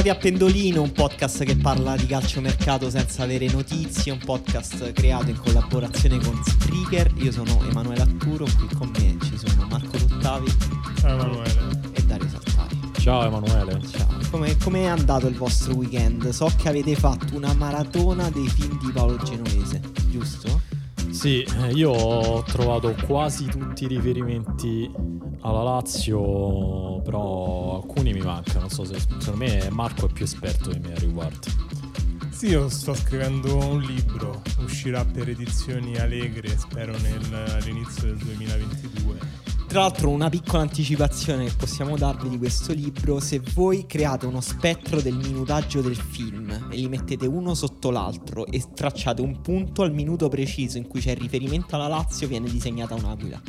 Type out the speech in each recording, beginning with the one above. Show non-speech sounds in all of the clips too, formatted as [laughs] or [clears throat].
Bentornati a Pendolino, un podcast che parla di calciomercato senza avere notizie, un podcast creato in collaborazione con Spreaker. Io sono Emanuele Atturo, qui con me ci sono Marco Dottavi Ciao Emanuele. e Dario Saltari. Ciao Emanuele. Ciao, come, come è andato il vostro weekend? So che avete fatto una maratona dei film di Paolo Genovese, giusto? Sì, eh, io ho trovato quasi tutti i riferimenti alla Lazio, però alcuni mi mancano. Non so se secondo me Marco è più esperto di me a riguardo. Sì, io sto scrivendo un libro, uscirà per edizioni allegre, spero nel- all'inizio del 2022. Tra l'altro una piccola anticipazione che possiamo darvi di questo libro, se voi create uno spettro del minutaggio del film e li mettete uno sotto l'altro e tracciate un punto al minuto preciso in cui c'è il riferimento alla Lazio, viene disegnata un'aquila.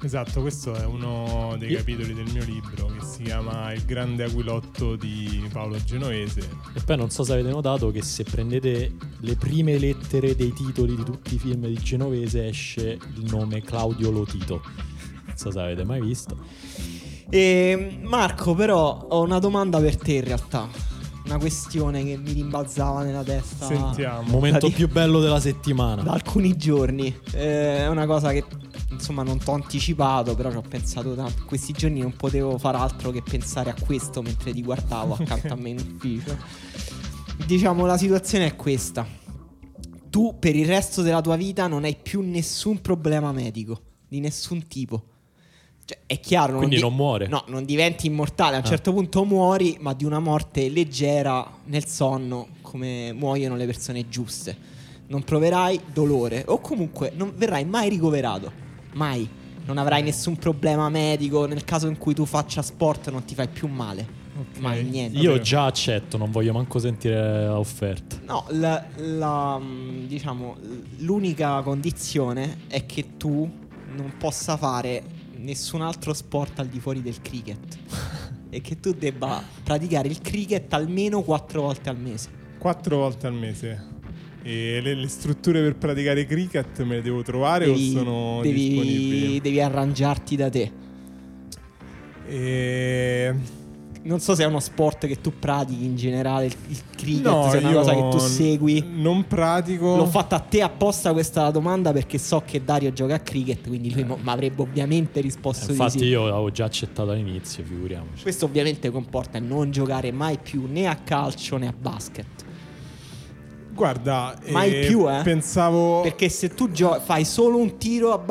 Esatto, questo è uno dei capitoli del mio libro che si chiama Il grande aquilotto di Paolo Genovese. E poi non so se avete notato che se prendete le prime lettere dei titoli di tutti i film di Genovese esce il nome Claudio Lotito. Non so se avete mai visto. E Marco, però, ho una domanda per te in realtà. Una questione che mi rimbalzava nella testa. Sentiamo. Momento di- più bello della settimana. da alcuni giorni. Eh, È una cosa che insomma non ti ho anticipato, però ci ho pensato tanto. Questi giorni non potevo far altro che pensare a questo mentre ti guardavo accanto a me in ufficio. Diciamo, la situazione è questa. Tu per il resto della tua vita non hai più nessun problema medico, di nessun tipo. Cioè, è chiaro, Quindi di- non muore. No, non diventi immortale. A un Ah. certo punto muori, ma di una morte leggera nel sonno, come muoiono le persone giuste. Non proverai dolore, o comunque non verrai mai ricoverato. Mai. Non avrai nessun problema medico. Nel caso in cui tu faccia sport, non ti fai più male. Ok. Mai niente. Io già accetto, non voglio manco sentire l'offerta. No, la, la, mm, diciamo, l'unica condizione è che tu non possa fare nessun altro sport al di fuori del cricket. [laughs] e che tu debba praticare il cricket almeno quattro volte al mese. Quattro volte al mese. E le, le strutture per praticare cricket me le devo trovare o sono devi, disponibili? devi arrangiarti da te. E... Non so se è uno sport che tu pratichi in generale, il, cricket, No, se è una cosa che tu segui. Non pratico. L'ho fatta a te apposta questa domanda perché so che Dario gioca a cricket, quindi lui mi avrebbe ovviamente risposto di Infatti sì. io l'avevo già accettato all'inizio, figuriamoci. Questo ovviamente comporta non giocare mai più né a calcio né a basket. Guarda, Mai eh, più, eh? Pensavo. Perché se tu gio- fai solo un tiro,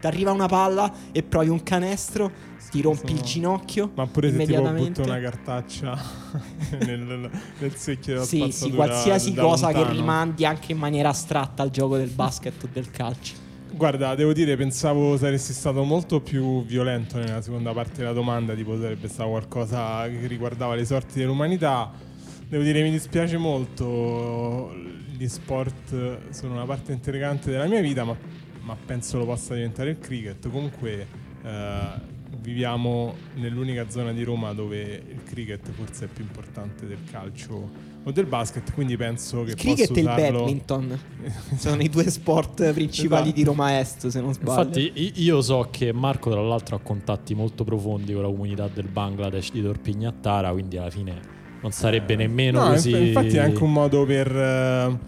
ti arriva una palla e provi un canestro, ti rompi Sono- il ginocchio. Ma pure se tipo immediatamente. butto una cartaccia [laughs] nel, nel secchio della Sì, sì, qualsiasi cosa che lontano. rimandi anche in maniera astratta al gioco del basket o del calcio. Guarda, devo dire, pensavo saresti stato molto più violento nella seconda parte della domanda, tipo sarebbe stato qualcosa che riguardava le sorti dell'umanità. Devo dire, mi dispiace molto, gli sport sono una parte integrante della mia vita, ma, ma penso lo possa diventare il cricket. Comunque eh, viviamo nell'unica zona di Roma dove il cricket forse è più importante del calcio o del basket, quindi penso che Il cricket posso e il usarlo... badminton [laughs] sono i due sport principali Esatto. di Roma Est, se non sbaglio. Infatti io so che Marco tra l'altro ha contatti molto profondi con la comunità del Bangladesh di Torpignattara, quindi alla fine non sarebbe nemmeno No, così... inf- infatti è anche un modo per, eh,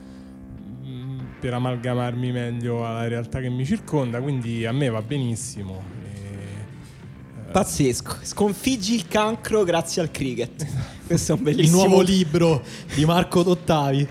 per amalgamarmi meglio alla realtà che mi circonda, quindi a me va benissimo. Pazzesco, sconfiggi il cancro grazie al cricket. Questo è un Il bellissimo nuovo libro di Marco Dottavi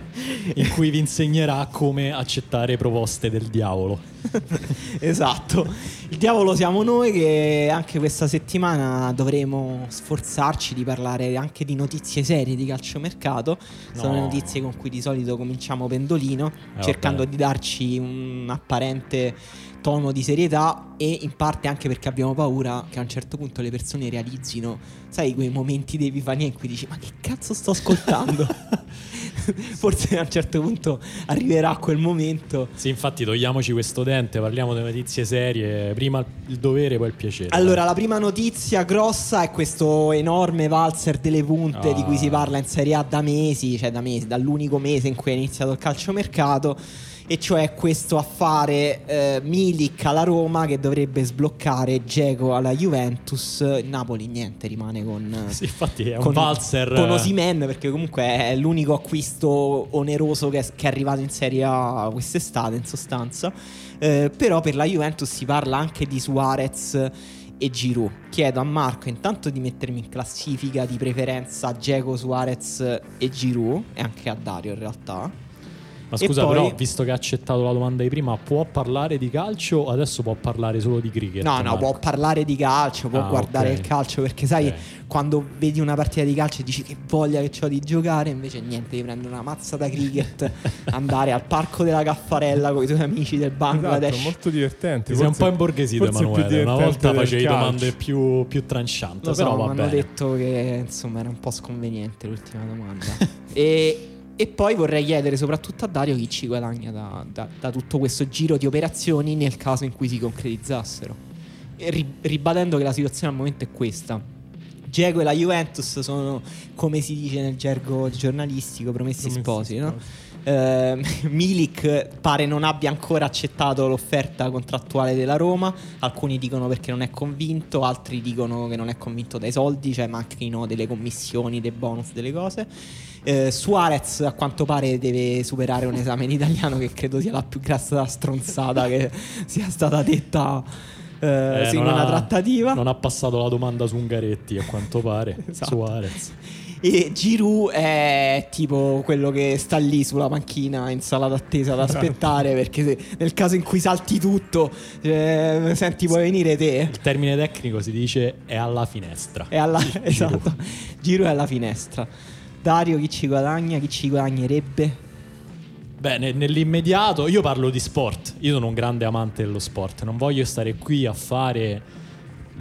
in cui vi insegnerà come accettare proposte del diavolo. [laughs] esatto. Il diavolo siamo noi che anche questa settimana dovremo sforzarci di parlare anche di notizie serie di calciomercato. Sono No. le notizie con cui di solito cominciamo pendolino, Eh, cercando vabbè. di darci un apparente tono di serietà e in parte anche perché abbiamo paura che a un certo punto le persone realizzino, sai, quei momenti di epifania in cui dici "Ma che cazzo sto ascoltando?" [laughs] Forse a un certo punto arriverà quel momento Sì, infatti togliamoci questo dente, parliamo di notizie serie, prima il dovere, poi il piacere. Allora, la prima notizia grossa è questo enorme valzer delle punte Ah. di cui si parla in Serie A da mesi, cioè da mesi, dall'unico mese in cui è iniziato il calciomercato, e cioè questo affare eh, Milik alla Roma che dovrebbe sbloccare Geco alla Juventus. Napoli niente, rimane con... Sì, infatti è un con, valzer. con Osimhen perché comunque è l'unico acquisto oneroso che è, che è arrivato in Serie A quest'estate in sostanza Eh, però per la Juventus si parla anche di Suarez e Giroud chiedo a Marco intanto di mettermi in classifica di preferenza Geco, Suarez e Giroud e anche a Dario in realtà Ma scusa, poi- però, visto che ha accettato la domanda di prima, può parlare di calcio o adesso può parlare solo di cricket? No, no, Marco? può parlare di calcio, può Ah, guardare ok. il calcio perché sai, Ok. quando vedi una partita di calcio e dici che voglia che ho di giocare, invece niente, devi prendere una mazza da cricket, [laughs] andare al parco della Caffarella con i tuoi amici del Bangladesh. Esatto, molto divertente. Ti sei un forse- po' imborghesito, forse più Emanuele. Una volta facevi calcio. domande più, più tranchant. Lo so, però mi hanno detto che insomma era un po' sconveniente l'ultima domanda. [laughs] e, e poi vorrei chiedere soprattutto a Dario chi ci guadagna da, da- da tutto questo giro di operazioni nel caso in cui si concretizzassero. Ri- ribadendo che la situazione al momento è questa. Diego e la Juventus sono, come si dice nel gergo giornalistico, promessi, Promessi sposi, no? sposi. Eh, [laughs] Milik pare non abbia ancora accettato l'offerta contrattuale della Roma. Alcuni dicono perché non è convinto, altri dicono che non è convinto dai soldi, cioè macchino delle commissioni, dei bonus, delle cose. Eh, Suarez a quanto pare deve superare un esame in italiano che credo sia la più grassa stronzata che [laughs] sia stata detta eh, Eh, in una ha- trattativa. Non ha passato la domanda su Ungaretti, a quanto pare. [laughs] Esatto. Suarez. E Giroud è tipo quello che sta lì sulla panchina in sala d'attesa ad aspettare perché se- nel caso in cui salti tutto, eh, senti puoi venire te. Il termine tecnico si dice è alla finestra. È alla, [laughs] esatto. Giroud è alla finestra. Dario chi ci guadagna, chi ci guadagnerebbe? Beh, ne- nell'immediato io parlo di sport. Io sono un grande amante dello sport. Non voglio stare qui a fare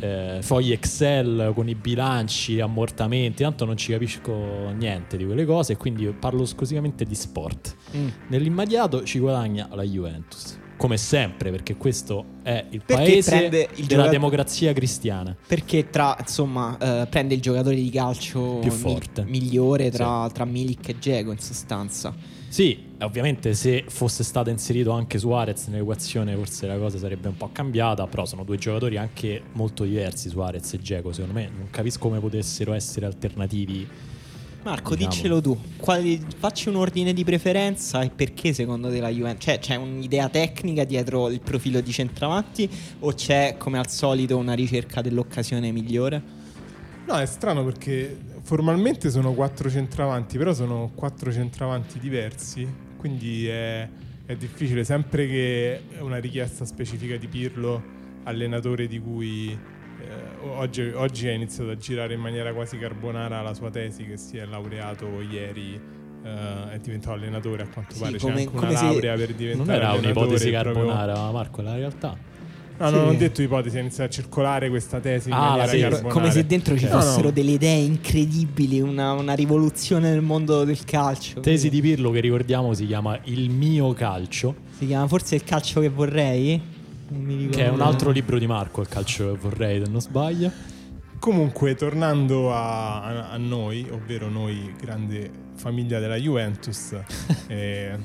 eh, fogli Excel con i bilanci, ammortamenti. Tanto non ci capisco niente di quelle cose. Quindi parlo esclusivamente di sport. Mm. Nell'immediato ci guadagna la Juventus. Come sempre, perché questo è il Perché paese il della democrazia cristiana. Perché tra, insomma, eh, prende il giocatore di calcio Più mi- forte. migliore tra, tra Milik e Dzeko in sostanza. Sì, ovviamente se fosse stato inserito anche Suarez nell'equazione forse la cosa sarebbe un po' cambiata, però sono due giocatori anche molto diversi, Suarez e Dzeko, secondo me non capisco come potessero essere alternativi. Marco, Diciamo. diccelo tu. Quali- facci un ordine di preferenza e perché secondo te la Juventus? Cioè, c'è un'idea tecnica dietro il profilo di centravanti o c'è, come al solito, una ricerca dell'occasione migliore? No, è strano perché formalmente sono quattro centravanti, però sono quattro centravanti diversi, quindi è, è difficile, sempre che è una richiesta specifica di Pirlo, allenatore di cui oggi, oggi ha iniziato a girare in maniera quasi carbonara la sua tesi, che si è laureato ieri, eh, è diventato allenatore a quanto Sì, pare, c'è come- anche come una laurea per diventare Non era allenatore. un'ipotesi proprio- carbonara, Marco, è la realtà. No, Sì. non ho detto ipotesi, ha iniziato a circolare questa tesi Ah, sì. Come se dentro ci No, no. fossero delle idee incredibili, una, una rivoluzione nel mondo del calcio. Tesi di Pirlo che ricordiamo si chiama Il mio calcio, Si chiama forse il calcio che vorrei? Non mi ricordo. che è un altro libro di Marco, il calcio che vorrei, se non sbaglio. Comunque, tornando a, a- a noi, ovvero noi, grande famiglia della Juventus, [laughs] eh,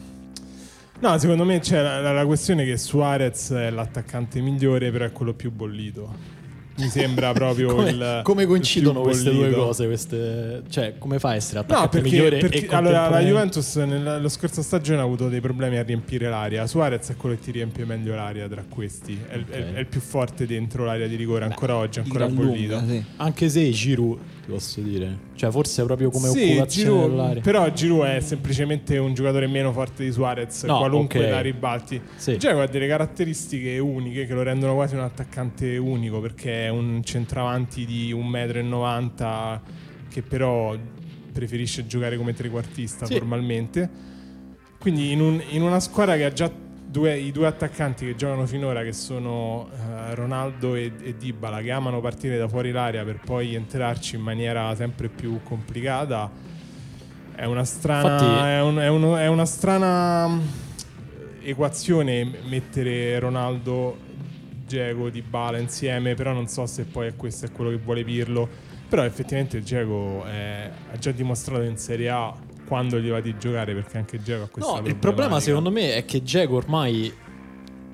no, secondo me c'è la, la- la questione che Suarez è l'attaccante migliore, però è quello più bollito. Mi sembra proprio come, il. come il coincidono più queste due cose? Queste... Cioè, come fa a essere No, attaccante perché, migliore perché- e allora la Juventus nello scorso stagione ha avuto dei problemi a riempire l'aria. Suarez è quello che ti riempie meglio l'aria tra questi. È, il- è il- è il più forte dentro l'area di rigore ancora oggi, Di ancora bollito. lunga, sì. Anche se Giroud ti posso dire. Cioè, forse proprio come Sì, occupazione Giroud- però Giroud è semplicemente un giocatore meno forte di Suarez, No, qualunque ok. la ribalti. Sì. Dzeko ha delle caratteristiche uniche che lo rendono quasi un attaccante unico perché è un centravanti di 1,90 m che però preferisce giocare come trequartista Sì. formalmente. Quindi in, un- in una squadra che ha già due- i due attaccanti che giocano finora, che sono eh, Ronaldo e, e Dybala, che amano partire da fuori l'area per poi entrarci in maniera sempre più complicata, è una strana, Infatti- è un- è uno- è una strana mm, equazione mettere Ronaldo, Diego, Dybala insieme, però non so se poi questo è quello che vuole Pirlo. Però effettivamente Diego eh, ha già dimostrato in Serie A quando gli va di giocare perché anche Diego ha questa No, il problema secondo me è che Diego ormai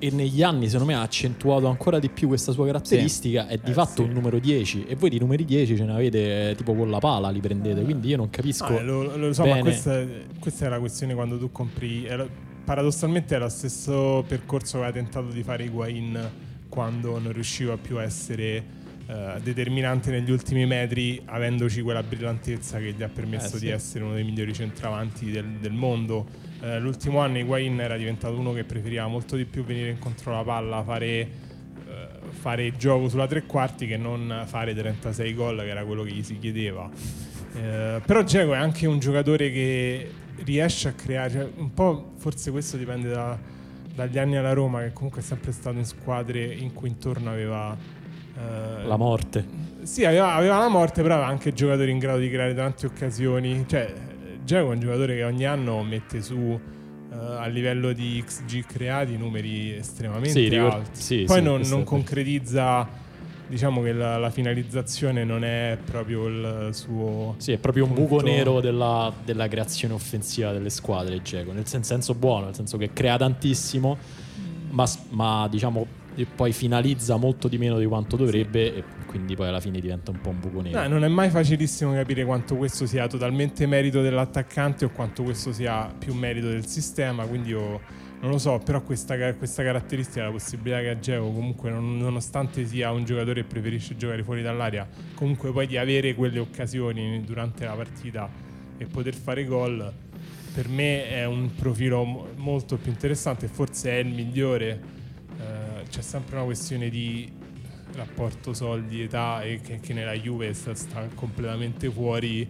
e negli anni secondo me ha accentuato ancora di più questa sua caratteristica è di Eh, fatto sì. un numero 10 e voi di numeri 10 ce ne avete eh, tipo con la pala li prendete quindi io non capisco Ah, eh, lo, lo so, ma bene. questa, questa è la questione quando tu compri. lo- paradossalmente è lo stesso percorso che aveva tentato di fare Higuain quando non riusciva più a essere eh, determinante negli ultimi metri, avendoci quella brillantezza che gli ha permesso Eh, sì. di essere uno dei migliori centravanti del, del mondo. Eh, l'ultimo anno Higuain era diventato uno che preferiva molto di più venire incontro alla palla, fare eh, fare il gioco sulla tre quarti che non fare 36 gol che era quello che gli si chiedeva Eh, però Diego è anche un giocatore che riesce a creare cioè, un po' forse questo dipende da- dagli anni alla Roma che comunque è sempre stato in squadre in cui intorno aveva eh, la morte sì, aveva, aveva la morte, però aveva anche giocatori in grado di creare tante occasioni. Cioè, Diego è un giocatore che ogni anno mette su eh, a livello di XG creati numeri estremamente Sì, ricor- alti. sì, Poi sì, non, non concretizza, diciamo che la, la finalizzazione non è proprio il suo. sì è proprio un punto- buco nero della, della creazione offensiva delle squadre Diego nel sen- senso buono nel senso che crea tantissimo ma, ma diciamo e poi finalizza molto di meno di quanto dovrebbe e quindi poi alla fine diventa un po' un buco nero No, non è mai facilissimo capire quanto questo sia totalmente merito dell'attaccante o quanto questo sia più merito del sistema. Quindi io non lo so, però questa, questa caratteristica, la possibilità che ha Geo, comunque, non- nonostante sia un giocatore che preferisce giocare fuori dall'aria, comunque poi di avere quelle occasioni durante la partita e poter fare gol, per me è un profilo mo- molto più interessante, forse è il migliore. C'è sempre una questione di rapporto soldi-età e che, che nella Juve sta, sta completamente fuori,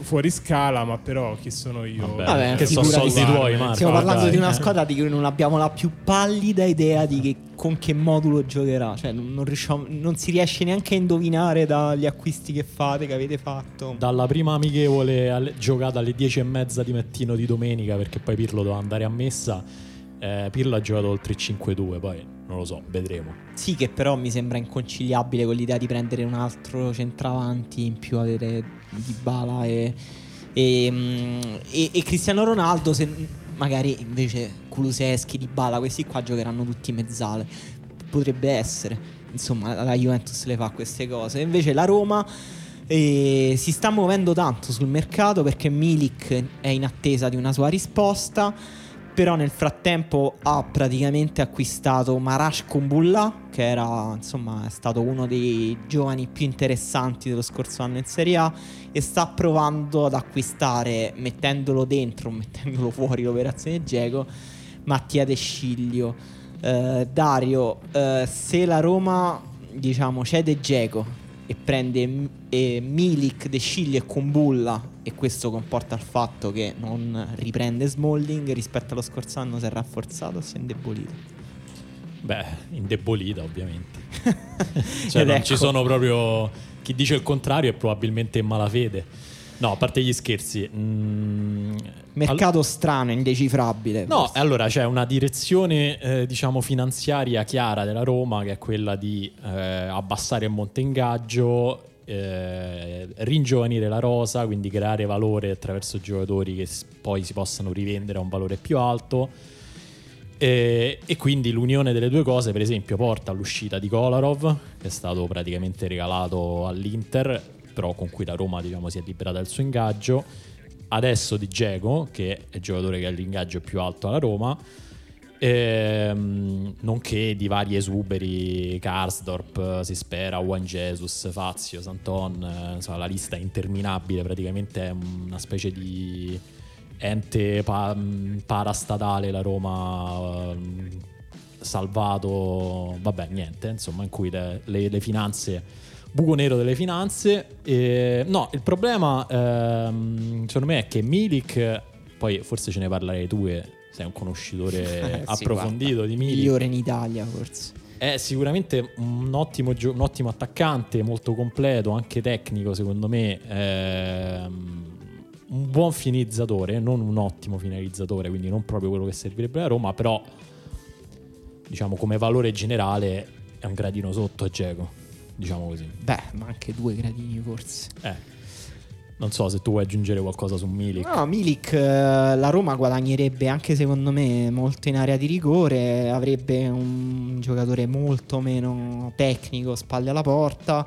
fuori scala, ma però chi sono io? Vabbè, Vabbè, che sono soldi tuoi Marco Stiamo parlando dai. di una squadra di cui non abbiamo la più pallida idea di che- con che modulo giocherà. Cioè, non, non riusciamo- non si riesce neanche a indovinare dagli acquisti che fate, che avete fatto. Dalla prima amichevole alle- giocata alle 10 e mezza di mattino di domenica, perché poi Pirlo doveva andare a messa. eh, Pirlo ha giocato oltre il 5-2, poi non lo so, vedremo. Sì, che però mi sembra inconciliabile con l'idea di prendere un altro centravanti in più, avere Dybala e, e, mm, e- e Cristiano Ronaldo. Se magari invece Kuluseschi, Dybala, questi qua giocheranno tutti mezzale. Potrebbe essere. Insomma, la Juventus le fa queste cose. Invece la Roma. eh, si sta muovendo tanto sul mercato perché Milik è in attesa di una sua risposta però nel frattempo ha praticamente acquistato Marash Kumbulla che era insomma è stato uno dei giovani più interessanti dello scorso anno in Serie A e sta provando ad acquistare mettendolo dentro mettendolo [laughs] fuori l'operazione Diego Mattia De Sciglio. Eh, Dario eh, se la Roma diciamo cede Geco e prende eh, Milik, De Sciglio e Kumbulla e questo comporta il fatto che non riprende Smalling rispetto allo scorso anno si è rafforzato o si è indebolito Beh, indebolita ovviamente. [laughs] cioè, non ecco. ci sono proprio. Chi dice il contrario è probabilmente in malafede. No, a parte gli scherzi. mm, mercato strano indecifrabile No, forse. allora c'è una direzione, eh, diciamo, finanziaria chiara della Roma che è quella di eh, abbassare il monte ingaggio, eh, ringiovanire la rosa, quindi creare valore attraverso giocatori che poi si possano rivendere a un valore più alto. Eh, e quindi l'unione delle due cose, per esempio, porta all'uscita di Kolarov, che è stato praticamente regalato all'Inter, però con cui la Roma diciamo, si è liberata del suo ingaggio. Adesso di Geco, che è il giocatore che ha l'ingaggio più alto alla Roma. Ehm, nonché di vari esuberi, Karsdorp, si spera, Juan Jesus, Fazio, Santon, eh, insomma la lista è interminabile, praticamente è una specie di ente pa- parastatale la Roma eh, salvato, vabbè niente, insomma in cui le, le, le finanze, buco nero delle finanze. E, no, il problema ehm, secondo me è che Milik, poi forse ce ne parlerei tu e sei un conoscitore [laughs] Sì, approfondito guarda, di Milik. Migliore in Italia, forse. È sicuramente un ottimo, gio- un ottimo attaccante, molto completo, anche tecnico secondo me. ehm, un buon finalizzatore, non un ottimo finalizzatore, quindi non proprio quello che servirebbe a Roma, però diciamo come valore generale è un gradino sotto a Geco, diciamo così. Beh, ma anche due gradini, forse. Eh, non so se tu vuoi aggiungere qualcosa su Milik. No, Milik, eh, la Roma guadagnerebbe anche secondo me molto in area di rigore, avrebbe un giocatore molto meno tecnico, spalle alla porta,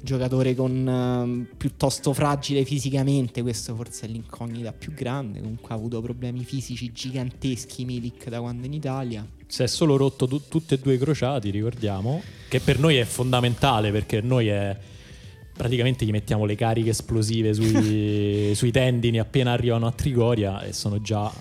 giocatore con eh, piuttosto fragile fisicamente, questo forse è l'incognita più grande, comunque ha avuto problemi fisici giganteschi Milik da quando è in Italia. Si è solo rotto tu- tutte e due i crociati, ricordiamo, che per noi è fondamentale perché noi è praticamente gli mettiamo le cariche esplosive sui, [laughs] sui tendini appena arrivano a Trigoria e sono già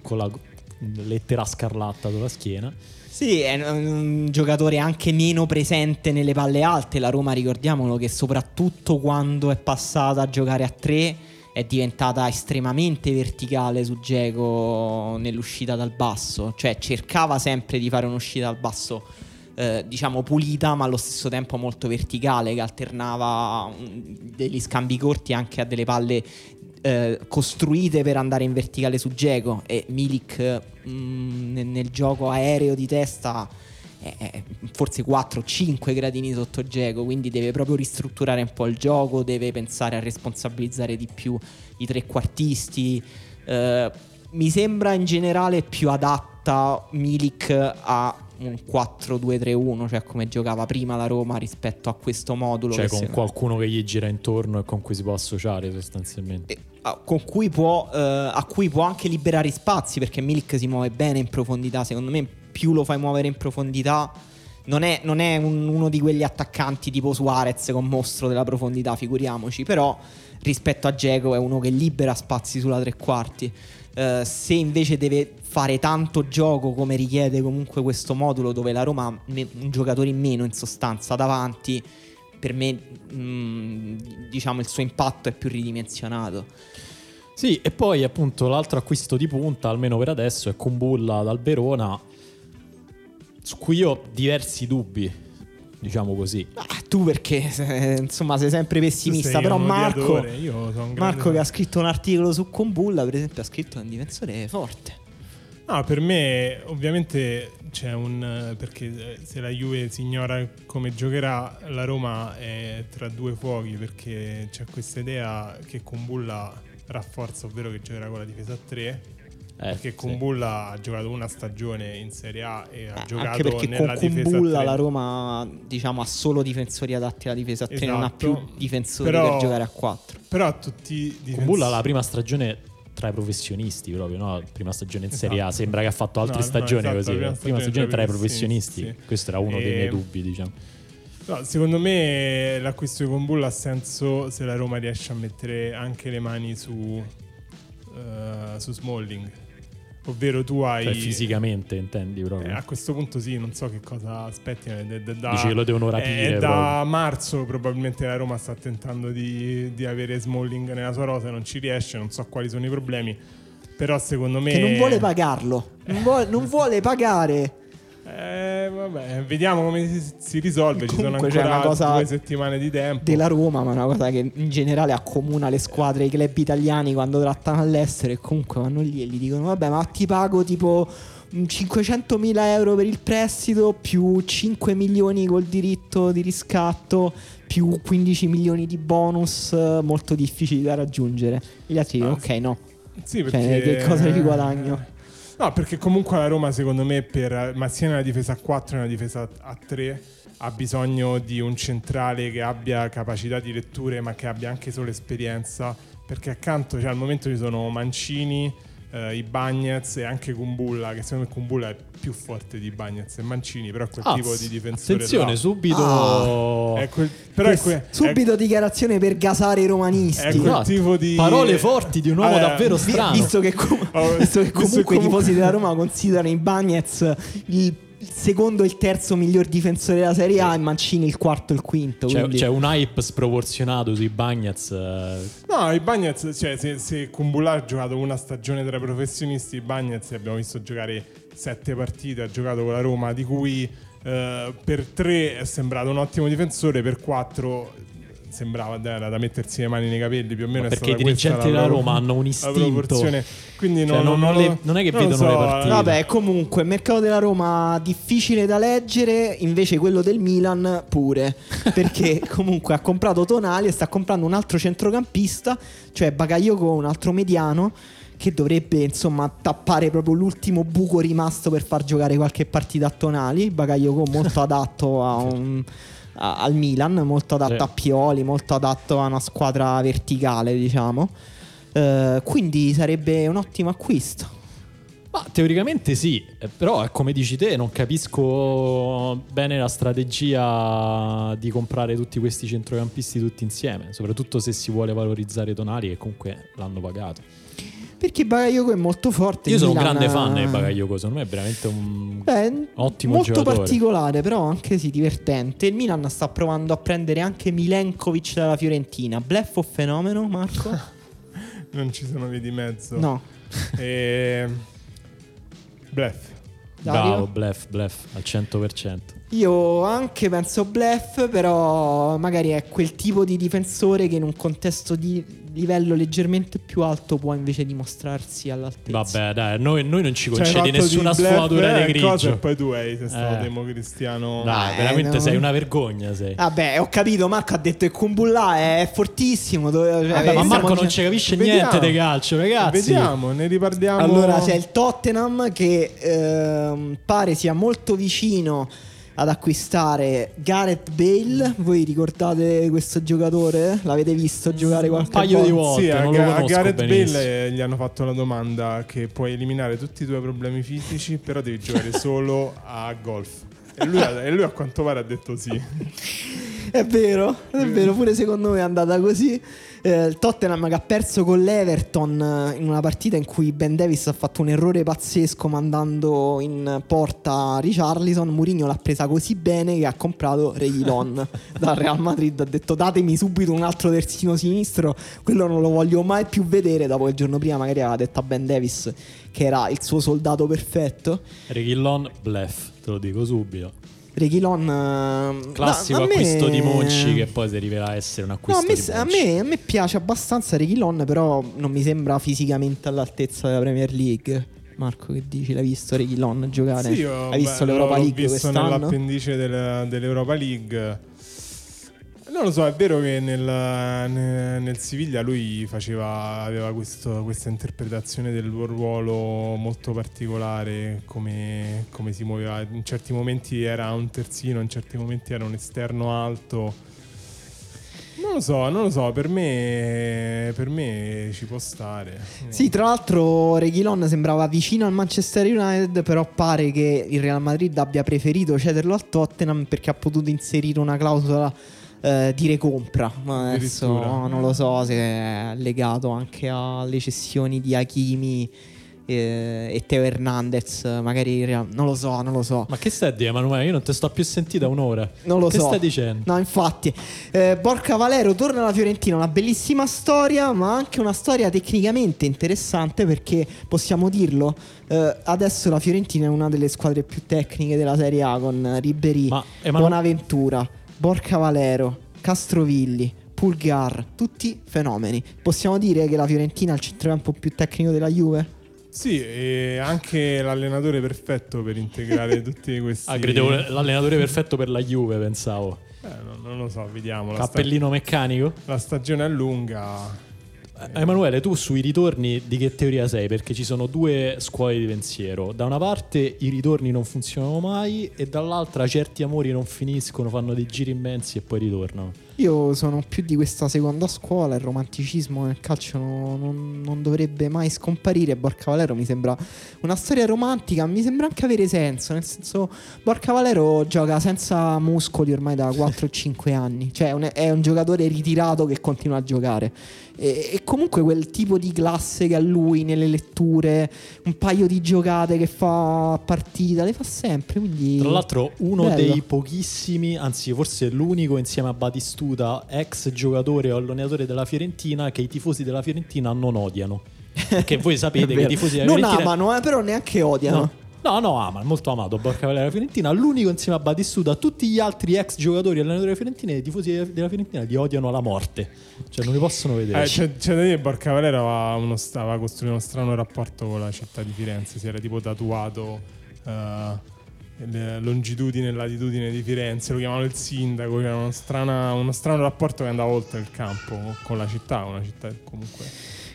con la lettera scarlatta sulla schiena. Sì, è un, giocatore anche meno presente nelle palle alte. La Roma, ricordiamolo che soprattutto quando è passata a giocare a tre è diventata estremamente verticale su Geco nell'uscita dal basso. Cioè cercava sempre di fare un'uscita dal basso, eh, diciamo pulita, ma allo stesso tempo molto verticale, che alternava mm, degli scambi corti anche a delle palle eh, costruite per andare in verticale su Geco e Milik mm, nel, gioco aereo di testa è forse 4-5 gradini sotto Geco quindi deve proprio ristrutturare un po' il gioco deve pensare a responsabilizzare di più i trequartisti. Eh, mi sembra in generale più adatta Milik a un 4-2-3-1 cioè come giocava prima la Roma rispetto a questo modulo Cioè con qualcuno che gli gira intorno e con cui si può associare sostanzialmente. e- a- con cui può, eh, a cui può anche liberare spazi perché Milik si muove bene in profondità. Secondo me, più lo fai muovere in profondità, non è, non è un- uno di quegli attaccanti tipo Suarez con mostro della profondità, figuriamoci. Però rispetto a Geco è uno che libera spazi sulla tre quarti. Eh, se invece deve fare tanto gioco come richiede comunque questo modulo dove la Roma ha un giocatore in meno in sostanza davanti per me mh, diciamo il suo impatto è più ridimensionato. Sì, e poi appunto l'altro acquisto di punta, almeno per adesso, è Kumbulla dal Verona, su cui io ho diversi dubbi, diciamo così. Ah, tu perché insomma sei sempre pessimista sei però Marco Marco che ha scritto un articolo su Combulla per esempio ha scritto un difensore forte No, per me ovviamente c'è un... perché eh, se la Juve si ignora come giocherà, la Roma è tra due fuochi perché c'è questa idea che Kumbulla rafforza, ovvero che giocherà con la difesa a 3. Eh, perché sì. Kumbulla ha giocato una stagione in Serie A e ha Eh, giocato anche perché nella con difesa a Kumbulla 3. la Roma diciamo ha solo difensori adatti alla difesa a 3 non ha Esatto. più difensori Però- per giocare a 4 Però tutti i difensori... Kumbulla la prima stagione tra i professionisti proprio, no? Prima stagione in Serie A, Esatto. sembra che ha fatto altre No, no, stagioni esatto, così. prima Prima, stagione tra i professionisti, sì. questo era uno dei E- miei dubbi, diciamo. No, secondo me l'acquisto di Kumbulla ha senso se la Roma riesce a mettere anche le mani su, eh, su Smalling. Ovvero tu hai... Cioè fisicamente intendi Eh, proprio. a questo punto sì, non so che cosa aspetti. eh, da- Dici che lo devono rapire è da marzo probabilmente la Roma sta tentando di, di avere Smalling nella sua rosa, non ci riesce, non so quali sono i problemi. Però secondo me... che non vuole pagarlo non vuole, non vuole pagare Eh, vabbè, vediamo come si, si risolve. Ci sono Comunque ancora due settimane di tempo. della Roma, ma è una cosa che in generale accomuna le squadre, i club italiani quando trattano all'estero e comunque vanno lì e gli dicono vabbè ma ti pago tipo mm, 500.000 euro per il prestito più 5 milioni col diritto di riscatto più 15 milioni di bonus eh, molto difficili da raggiungere. Gli altri dicono Ah, ok no, Sì, Cioè, perché... che cosa di guadagno? No, perché comunque la Roma, secondo me, per, ma sia nella difesa a 4 che nella difesa a 3, ha bisogno di un centrale che abbia capacità di letture, ma che abbia anche solo esperienza. Perché accanto, cioè, al momento ci sono Mancini, eh, i Bagnets e anche Kumbulla, che secondo me Kumbulla è più forte di Bagnets e Mancini, però è quel Ah, tipo di difensore Attenzione, là. subito. È quel- però è, que- subito dichiarazione per gasare i romanisti. è quel Esatto. tipo di Parole forti di un uomo Allora, davvero strano. visto che, com- Oh, visto che visto comunque i comunque- tifosi della Roma considerano i Bagnets il, il secondo e il terzo miglior difensore della Serie A e Mancini il quarto e il quinto. C'è, quindi- c'è un hype sproporzionato sui Bagnets. eh, No, i Bagnets, cioè se, se Kumbulla ha giocato una stagione tra professionisti, i Bagnets abbiamo visto giocare sette partite, ha giocato con la Roma, di cui eh, per tre è sembrato un ottimo difensore, per quattro sembrava era da mettersi le mani nei capelli, più o meno perché stata i dirigenti della pro- Roma hanno un istinto. Quindi Cioè, non, non- non le- non è che lo vedono le partite. Vabbè, comunque, il mercato della Roma difficile da leggere, invece quello del Milan pure, [laughs] perché comunque ha comprato Tonali e sta comprando un altro centrocampista, cioè Bakayoko, un altro mediano, che dovrebbe insomma tappare proprio l'ultimo buco rimasto per far giocare qualche partita a Tonali. Bakayoko molto [laughs] adatto a un- a- al Milan, molto adatto Sì. a Pioli, molto adatto a una squadra verticale, diciamo. Eh, quindi sarebbe un ottimo acquisto. Ma teoricamente sì, eh, però eh, come dici te non capisco bene la strategia di comprare tutti questi centrocampisti tutti insieme, soprattutto se si vuole valorizzare Tonali che comunque l'hanno pagato. Perché Bakayoko è molto forte. Io sono un Milan, grande fan di Bakayoko, secondo me è veramente un Beh, ottimo molto giocatore. particolare, però anche sì, divertente. Il Milan sta provando a prendere anche Milenkovic dalla Fiorentina. Bluff o fenomeno, Marco? [laughs] Non ci sono vie di mezzo. no. [laughs] E... Bluff. Dario? Bravo, blef, blef al 100%. Io anche penso bluff, però magari è quel tipo di difensore che in un contesto di livello leggermente più alto può invece dimostrarsi all'altezza. Vabbè, dai, noi, noi non ci Cioè, concedi fatto nessuna di sfumatura eh, di cosa, grigio. e poi tu hai sei stato Eh. democristiano. Dai, Eh, veramente no. sei una vergogna, sei. Vabbè, ho capito, Marco ha detto che Kumbulla è fortissimo. dove- cioè, Vabbè, ma Marco non ci capisce Vediamo. niente di calcio, ragazzi. Vediamo, ne riparliamo. Allora c'è il Tottenham che ehm, pare sia molto vicino ad acquistare Gareth Bale. Voi ricordate questo giocatore? L'avete visto giocare qualche paio di volta? volte. Sì, a, Ga- a Gareth benissimo. Bale gli hanno fatto la domanda che puoi eliminare tutti i tuoi problemi fisici, però devi giocare [laughs] solo a golf. E lui, e lui a quanto pare ha detto sì. È vero, è vero, pure secondo me è andata così. Eh, il Tottenham che ha perso con l'Everton eh, in una partita in cui Ben Davis ha fatto un errore pazzesco mandando in porta Richarlison. Mourinho l'ha presa così bene che ha comprato Reguilon [laughs] dal Real Madrid. Ha detto datemi subito un altro terzino sinistro, quello non lo voglio mai più vedere. Dopo che il giorno prima magari aveva detto a Ben Davis che era il suo soldato perfetto. Reguilon, blef, te lo dico subito. Reguilon... eh, Classico no, me- acquisto di Monci che poi si rivela essere un No, acquisto a me, di a, me, a me piace abbastanza Reguilon, però non mi sembra fisicamente all'altezza della Premier League. Marco, che dici? L'hai visto Reguilon giocare? Sì, io, Hai visto beh, l'Europa l'ho League visto quest'anno? nell'appendice del- dell'Europa League. Non lo so, è vero che nel, nel, Siviglia lui faceva, aveva questo- questa interpretazione del ruolo molto particolare, come, come si muoveva. In certi momenti era un terzino, in certi momenti era un esterno alto. Non lo so, non lo so, per me, per me ci può stare. Sì, tra l'altro Reguilon sembrava vicino al Manchester United, però pare che il Real Madrid abbia preferito cederlo al Tottenham perché ha potuto inserire una clausola eh, di recompra. Ma adesso non lo so se è legato anche alle cessioni di Hakimi eh, e Teo Hernandez. Magari non lo so, non lo so. Ma che stai a dire, Emanuele? Io non ti sto più sentita un'ora. Non lo che so. stai dicendo? No, infatti, eh, Borca Valero torna alla Fiorentina, una bellissima storia, ma anche una storia tecnicamente interessante perché possiamo dirlo, eh, adesso la Fiorentina è una delle squadre più tecniche della Serie A con Ribery, Ma, Emanu- Bonaventura, Borca Valero, Castrovilli, Pulgar, tutti fenomeni. Possiamo dire che la Fiorentina è il centrocampo più tecnico della Juve? Sì, e anche l'allenatore perfetto per integrare [laughs] tutti questi. Ah, credevo l'allenatore perfetto per la Juve, pensavo. Eh, non, non lo so, vediamo. La, sta- Cappellino meccanico? la stagione è lunga. Eh, Emanuele, tu sui ritorni di che teoria sei? Perché ci sono due scuole di pensiero. Da una parte i ritorni non funzionano mai e dall'altra certi amori non finiscono, fanno dei giri immensi e poi ritornano. Io sono più di questa seconda scuola, il romanticismo nel calcio non, non- non dovrebbe mai scomparire. Borca Valero mi sembra una storia romantica, mi sembra anche avere senso, nel senso Borca Valero gioca senza muscoli ormai da 4-5 anni, cioè è un- è un giocatore ritirato che continua a giocare. E, e comunque quel tipo di classe che ha lui nelle letture, un paio di giocate che fa a partita, le fa sempre. Quindi Tra l'altro, uno Bello. dei pochissimi, anzi, forse l'unico insieme a Batistuta, ex giocatore o allenatore della Fiorentina, che i tifosi della Fiorentina non odiano. Perché voi [laughs] sapete che i tifosi della non Fiorentina. amano, eh, però neanche odiano. No. No, no, ama, è molto amato Borca Valero della Fiorentina. L'unico insieme a Batistuta, tutti gli altri ex giocatori e allenatori della Fiorentina, i tifosi della Fiorentina li odiano alla morte. Cioè, non li possono vedere. Eh, c'è, c'è da dire che Borca Valero aveva, uno, stava costruendo uno strano rapporto con la città di Firenze. Si era tipo tatuato le longitudine e latitudine di Firenze. Lo chiamavano il sindaco. C'era uno, strana- uno strano rapporto che andava oltre il campo con la città. Una città comunque.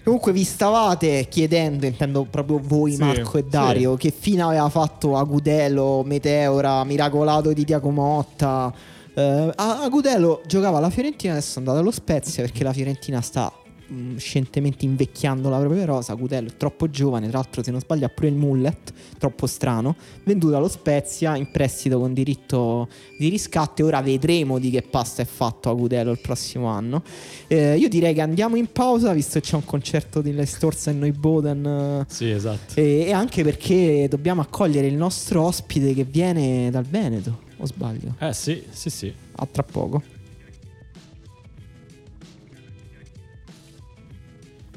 Comunque vi stavate chiedendo, intendo proprio voi Sì, Marco e sì. Dario, che fine aveva fatto Agudelo, Meteora, Miracolato di Diaco Motta. Eh, Agudelo giocava alla Fiorentina, adesso è andato allo Spezia perché la Fiorentina sta mh, scientemente invecchiando la propria rosa. Agudelo è troppo giovane, tra l'altro se non sbaglio ha pure il mullet, troppo strano. Venduto allo Spezia in prestito con diritto di riscatto e ora vedremo di che pasta è fatto Agudelo il prossimo anno. Eh, io direi che andiamo in pausa visto che c'è un concerto di Les Storza e Noi Boden. Sì, esatto. e, e anche perché dobbiamo accogliere il nostro ospite che viene dal Veneto, o sbaglio? Eh sì, sì, sì. A tra poco.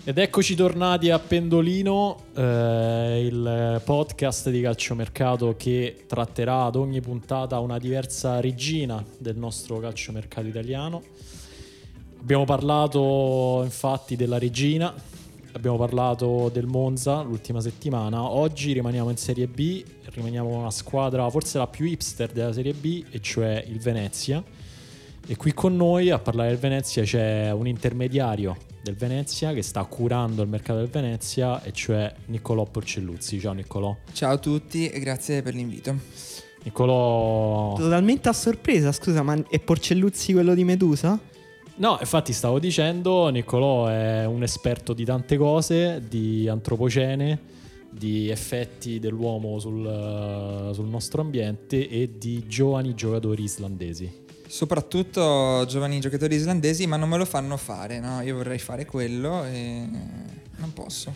Ed eccoci tornati a Pendolino, eh, il podcast di calciomercato che tratterà ad ogni puntata una diversa regina del nostro calciomercato italiano. Abbiamo parlato infatti della regina, abbiamo parlato del Monza l'ultima settimana, oggi rimaniamo in Serie B, rimaniamo una squadra forse la più hipster della Serie B, e cioè il Venezia. E qui con noi a parlare del Venezia c'è un intermediario del Venezia che sta curando il mercato del Venezia, e cioè Niccolò Porcelluzzi. Ciao Niccolò. Ciao a tutti e grazie per l'invito. Niccolò... Totalmente a sorpresa, scusa, ma è Porcelluzzi quello di Medusa? No, infatti stavo dicendo, Niccolò è un esperto di tante cose, di antropocene, di effetti dell'uomo sul, sul nostro ambiente e di giovani giocatori islandesi. Soprattutto giovani giocatori islandesi, ma non me lo fanno fare, no? Io vorrei fare quello e non posso.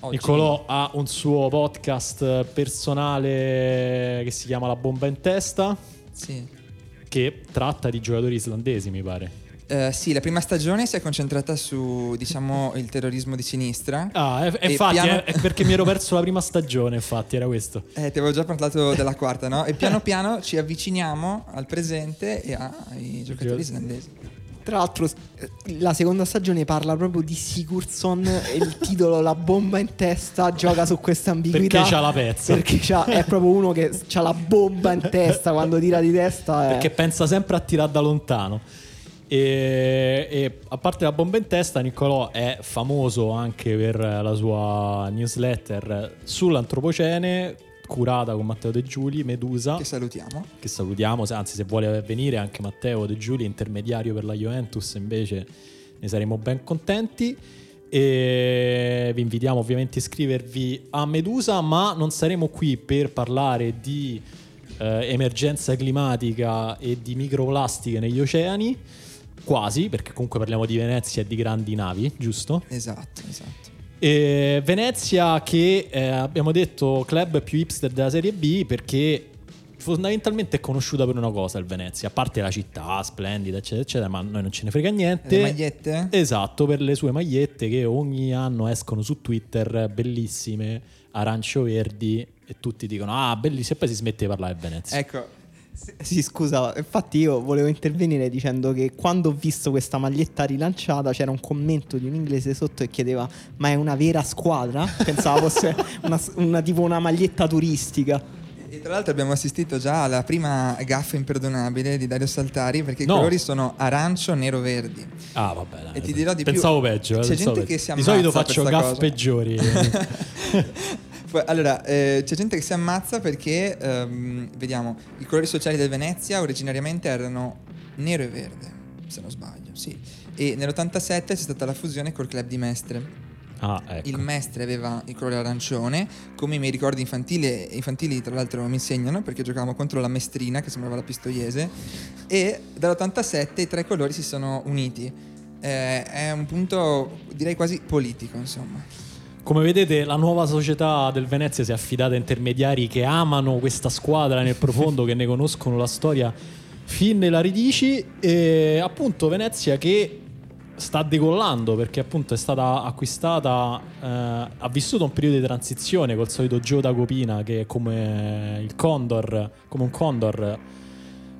Oggi- Niccolò ha un suo podcast personale che si chiama La bomba in testa, Sì. che tratta di giocatori islandesi, mi pare. Eh, sì, la prima stagione si è concentrata su, diciamo, il terrorismo di sinistra. Ah, e, e E infatti piano- è, è perché mi ero perso la prima stagione, infatti, era questo. Eh, ti avevo già parlato della quarta, no? E piano piano ci avviciniamo al presente e ai giocatori islandesi. Tra l'altro, eh, la seconda stagione parla proprio di Sigurdsson e il titolo La bomba in testa gioca su questa ambiguità. Perché c'ha la pezza. Perché c'ha- è proprio uno che ha la bomba in testa quando tira di testa. è- Perché pensa sempre a tirare da lontano. E, e a parte la bomba in testa, Niccolò è famoso anche per la sua newsletter sull'antropocene, curata con Matteo De Giuli, Medusa. Che salutiamo. che salutiamo, anzi se vuole venire anche Matteo De Giuli, intermediario per la Juventus, invece ne saremo ben contenti. E vi invitiamo ovviamente a iscrivervi a Medusa, ma non saremo qui per parlare di eh, emergenza climatica e di microplastiche negli oceani, quasi, perché comunque parliamo di Venezia e di grandi navi, giusto? Esatto, esatto. E Venezia che eh, abbiamo detto club più hipster della Serie B perché fondamentalmente è conosciuta per una cosa il Venezia, a parte la città splendida eccetera eccetera, ma a noi non ce ne frega niente. Le magliette? Esatto, per le sue magliette che ogni anno escono su Twitter bellissime, arancio-verdi e tutti dicono ah bellissime e poi si smette di parlare del Venezia. Ecco, Sì, scusa, infatti io volevo intervenire dicendo che quando ho visto questa maglietta rilanciata c'era un commento di un inglese sotto che chiedeva ma è una vera squadra? [laughs] Pensavo fosse una, una- tipo una maglietta turistica. E tra l'altro abbiamo assistito già alla prima gaffa imperdonabile di Dario Saltari perché No. i colori sono arancio, nero, verdi. Ah, vabbè. dai. E ti dirò di più, Pensavo peggio. eh, c'è pensavo gente peggio. che si Di solito ammazza faccio per sta gaff cosa. peggiori. [laughs] [laughs] Allora, eh, c'è gente che si ammazza perché, ehm, vediamo, i colori sociali del Venezia originariamente erano nero e verde, se non sbaglio, sì. E nell'87 c'è stata la fusione col club di Mestre. ah, ecco. Il Mestre aveva il colore arancione, come i miei ricordi infantili, infantili tra l'altro mi insegnano perché giocavamo contro la Mestrina che sembrava la Pistoiese e dall'87 i tre colori si sono uniti. Eh, è un punto direi quasi politico, insomma. Come vedete, la nuova società del Venezia si è affidata a intermediari che amano questa squadra nel profondo, che ne conoscono la storia fin nella radici. E appunto, Venezia che sta decollando perché appunto è stata acquistata, eh, ha vissuto un periodo di transizione col solito Gio da Copina che come il Condor, come un Condor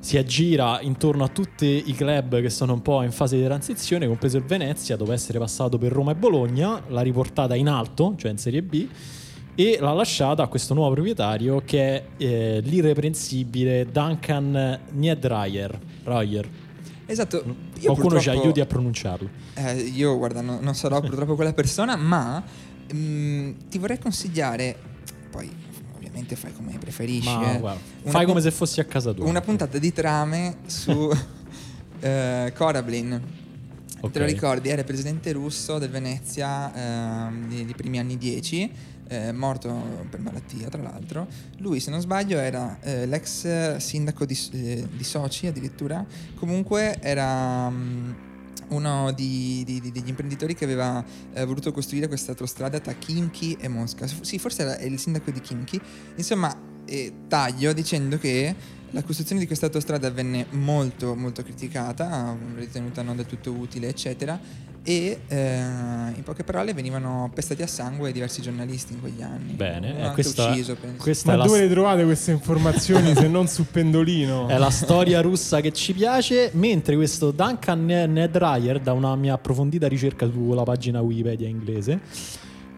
si aggira intorno a tutti i club che sono un po' in fase di transizione, compreso il Venezia, dopo essere passato per Roma e Bologna, l'ha riportata in alto, cioè in Serie B, e l'ha lasciata a questo nuovo proprietario che è eh, l'irreprensibile Duncan Niedreyer. Royer. Esatto. Io Mm. Qualcuno ci aiuti a pronunciarlo. Eh, io, guarda, no- non sarò purtroppo quella persona, ma mm, ti vorrei consigliare, poi ovviamente fai come preferisci, Ma eh, guarda, una fai pu- come se fossi a casa tua. una puntata di trame su [laughs] [laughs] eh, Korablin. Ok. Te lo ricordi? Era il presidente russo del Venezia di- dei primi anni 10, eh, morto per malattia tra l'altro. Lui, se non sbaglio, era eh, l'ex sindaco di, eh, di Sochi addirittura. Comunque era mm, uno di- di- di- degli imprenditori che aveva eh, voluto costruire questa autostrada tra Kimchi e Mosca. Sì, forse era il sindaco di Kimchi. Insomma, eh, taglio dicendo che la costruzione di questa autostrada venne molto molto criticata, ritenuta non del tutto utile, eccetera, e eh, in poche parole venivano pestati a sangue diversi giornalisti in quegli anni. Bene, eh, questa, ucciso, penso. questa Ma dove le trovate queste informazioni se non su Pendolino? [laughs] È la storia russa che ci piace, mentre questo Duncan Nedreyer, da una mia approfondita ricerca sulla pagina Wikipedia inglese,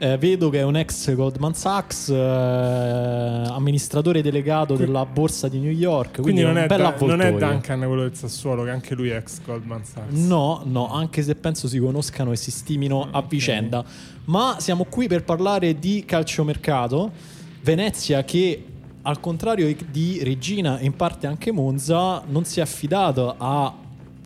eh, vedo che è un ex Goldman Sachs, eh, amministratore delegato della borsa di New York, quindi, Quindi non è Da- non è Duncan quello del Sassuolo, che anche lui è ex Goldman Sachs. No, no, anche se penso si conoscano e si stimino a vicenda. Ma siamo qui per parlare di calciomercato. Venezia che, al contrario di Regina e in parte anche Monza, non si è affidato a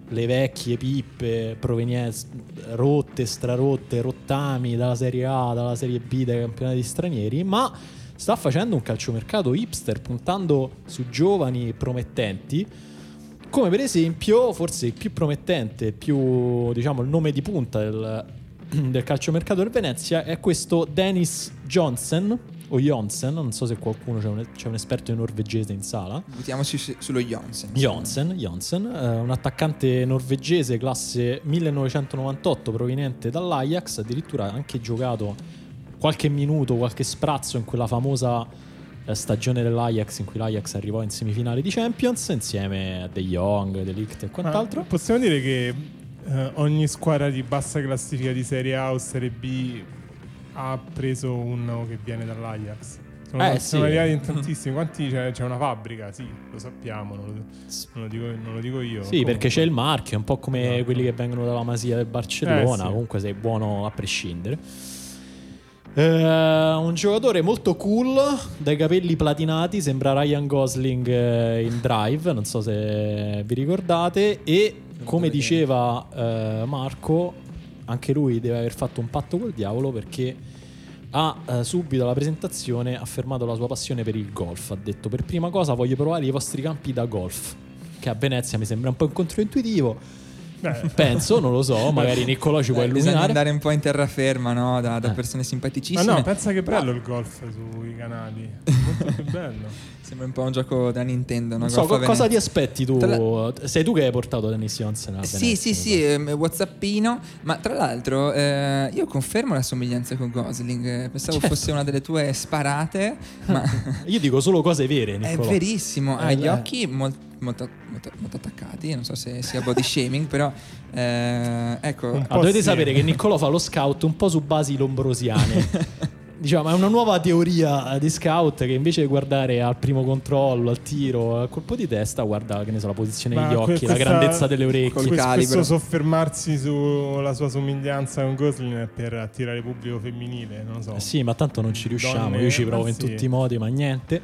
le vecchie pippe provenienti rotte, strarotte, rottami dalla Serie A, dalla Serie B, dai campionati stranieri, ma sta facendo un calciomercato hipster puntando su giovani promettenti come per esempio, forse il più promettente, più diciamo il nome di punta del, [clears throat] del calciomercato del Venezia è questo Dennis Johnson o Jonsen, non so se qualcuno c'è un, c'è un esperto norvegese in sala. Buttiamoci su- sullo Jonsen. Jonsen, Jonsen eh, un attaccante norvegese classe 1998 proveniente dall'Ajax, addirittura ha anche giocato qualche minuto, qualche sprazzo in quella famosa eh, stagione dell'Ajax in cui l'Ajax arrivò in semifinale di Champions insieme a De Jong, De Ligt e Ma quant'altro. possiamo dire che eh, ogni squadra di bassa classifica di Serie A o Serie B ha preso uno che viene dall'Ajax. Sono, Eh, sono sì. arrivati in tantissimi. Quanti c'è, c'è una fabbrica? Sì, lo sappiamo, non lo, non lo dico, non lo dico io. Sì, Comunque. perché c'è il marchio, è un po' come Esatto. quelli che vengono dalla Masia del Barcellona, Eh, sì. comunque sei buono a prescindere. Eh, un giocatore molto cool, dai capelli platinati, sembra Ryan Gosling eh, in Drive, non so se vi ricordate, e come diceva eh, Marco, anche lui deve aver fatto un patto col diavolo perché ha eh, subito alla presentazione affermato la sua passione per il golf. Ha detto per prima cosa voglio provare i vostri campi da golf, che a Venezia mi sembra un po' controintuitivo. Beh, Penso, non lo so, magari Niccolò ci può Eh, bisogna illuminare. andare un po' in terraferma, no? Da, da Eh. persone ma simpaticissime. no, pensa che bello il golf sui canali. [laughs] Molto più bello. Sembra un po' un gioco da Nintendo, no? Non so, co- cosa ti aspetti tu? Tra Sei tu che hai portato Dennis Johnson a Sì, Venezia, sì, sì, ehm, Whatsappino. Ma tra l'altro, eh, io confermo la somiglianza con Gosling. eh, Pensavo Certo. fosse una delle tue sparate, ma [laughs] Io dico solo cose vere, è Niccolò. verissimo. Ha Eh, gli eh. occhi mol- molto, molto- molto attaccati. Non so se sia body shaming, però eh, ecco. Ah, dovete sì. sapere che Niccolò fa lo scout un po' su basi lombrosiane. [laughs] Diciamo, è una nuova teoria di scout che invece di guardare al primo controllo, al tiro, al colpo di testa, guarda che ne so, la posizione Ma degli occhi, la grandezza delle orecchie. Col Que- calibro. questo soffermarsi sulla sua somiglianza con Gosling è per attirare pubblico femminile, non lo so. Eh Sì, ma tanto non ci riusciamo. Donne, Io ci provo in sì. tutti i modi, ma niente.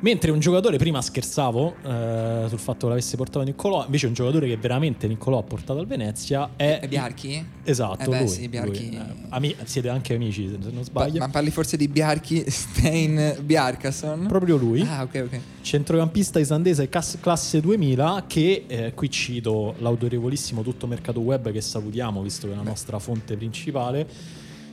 Mentre un giocatore, prima scherzavo eh, sul fatto che l'avesse portato Niccolò, invece un giocatore che veramente Niccolò ha portato al Venezia è... Biarchi? Esatto, Eh beh, lui. sì, Biarchi. lui. Eh, ami- siete anche amici, se non Pa- sbaglio. ma parli forse di Biarchi [laughs] Stein Biarkason? Proprio lui. Ah, ok, ok. centrocampista islandese cas- classe 2000 che eh, qui cito l'autorevolissimo Tutto Mercato Web che salutiamo visto che è la nostra fonte principale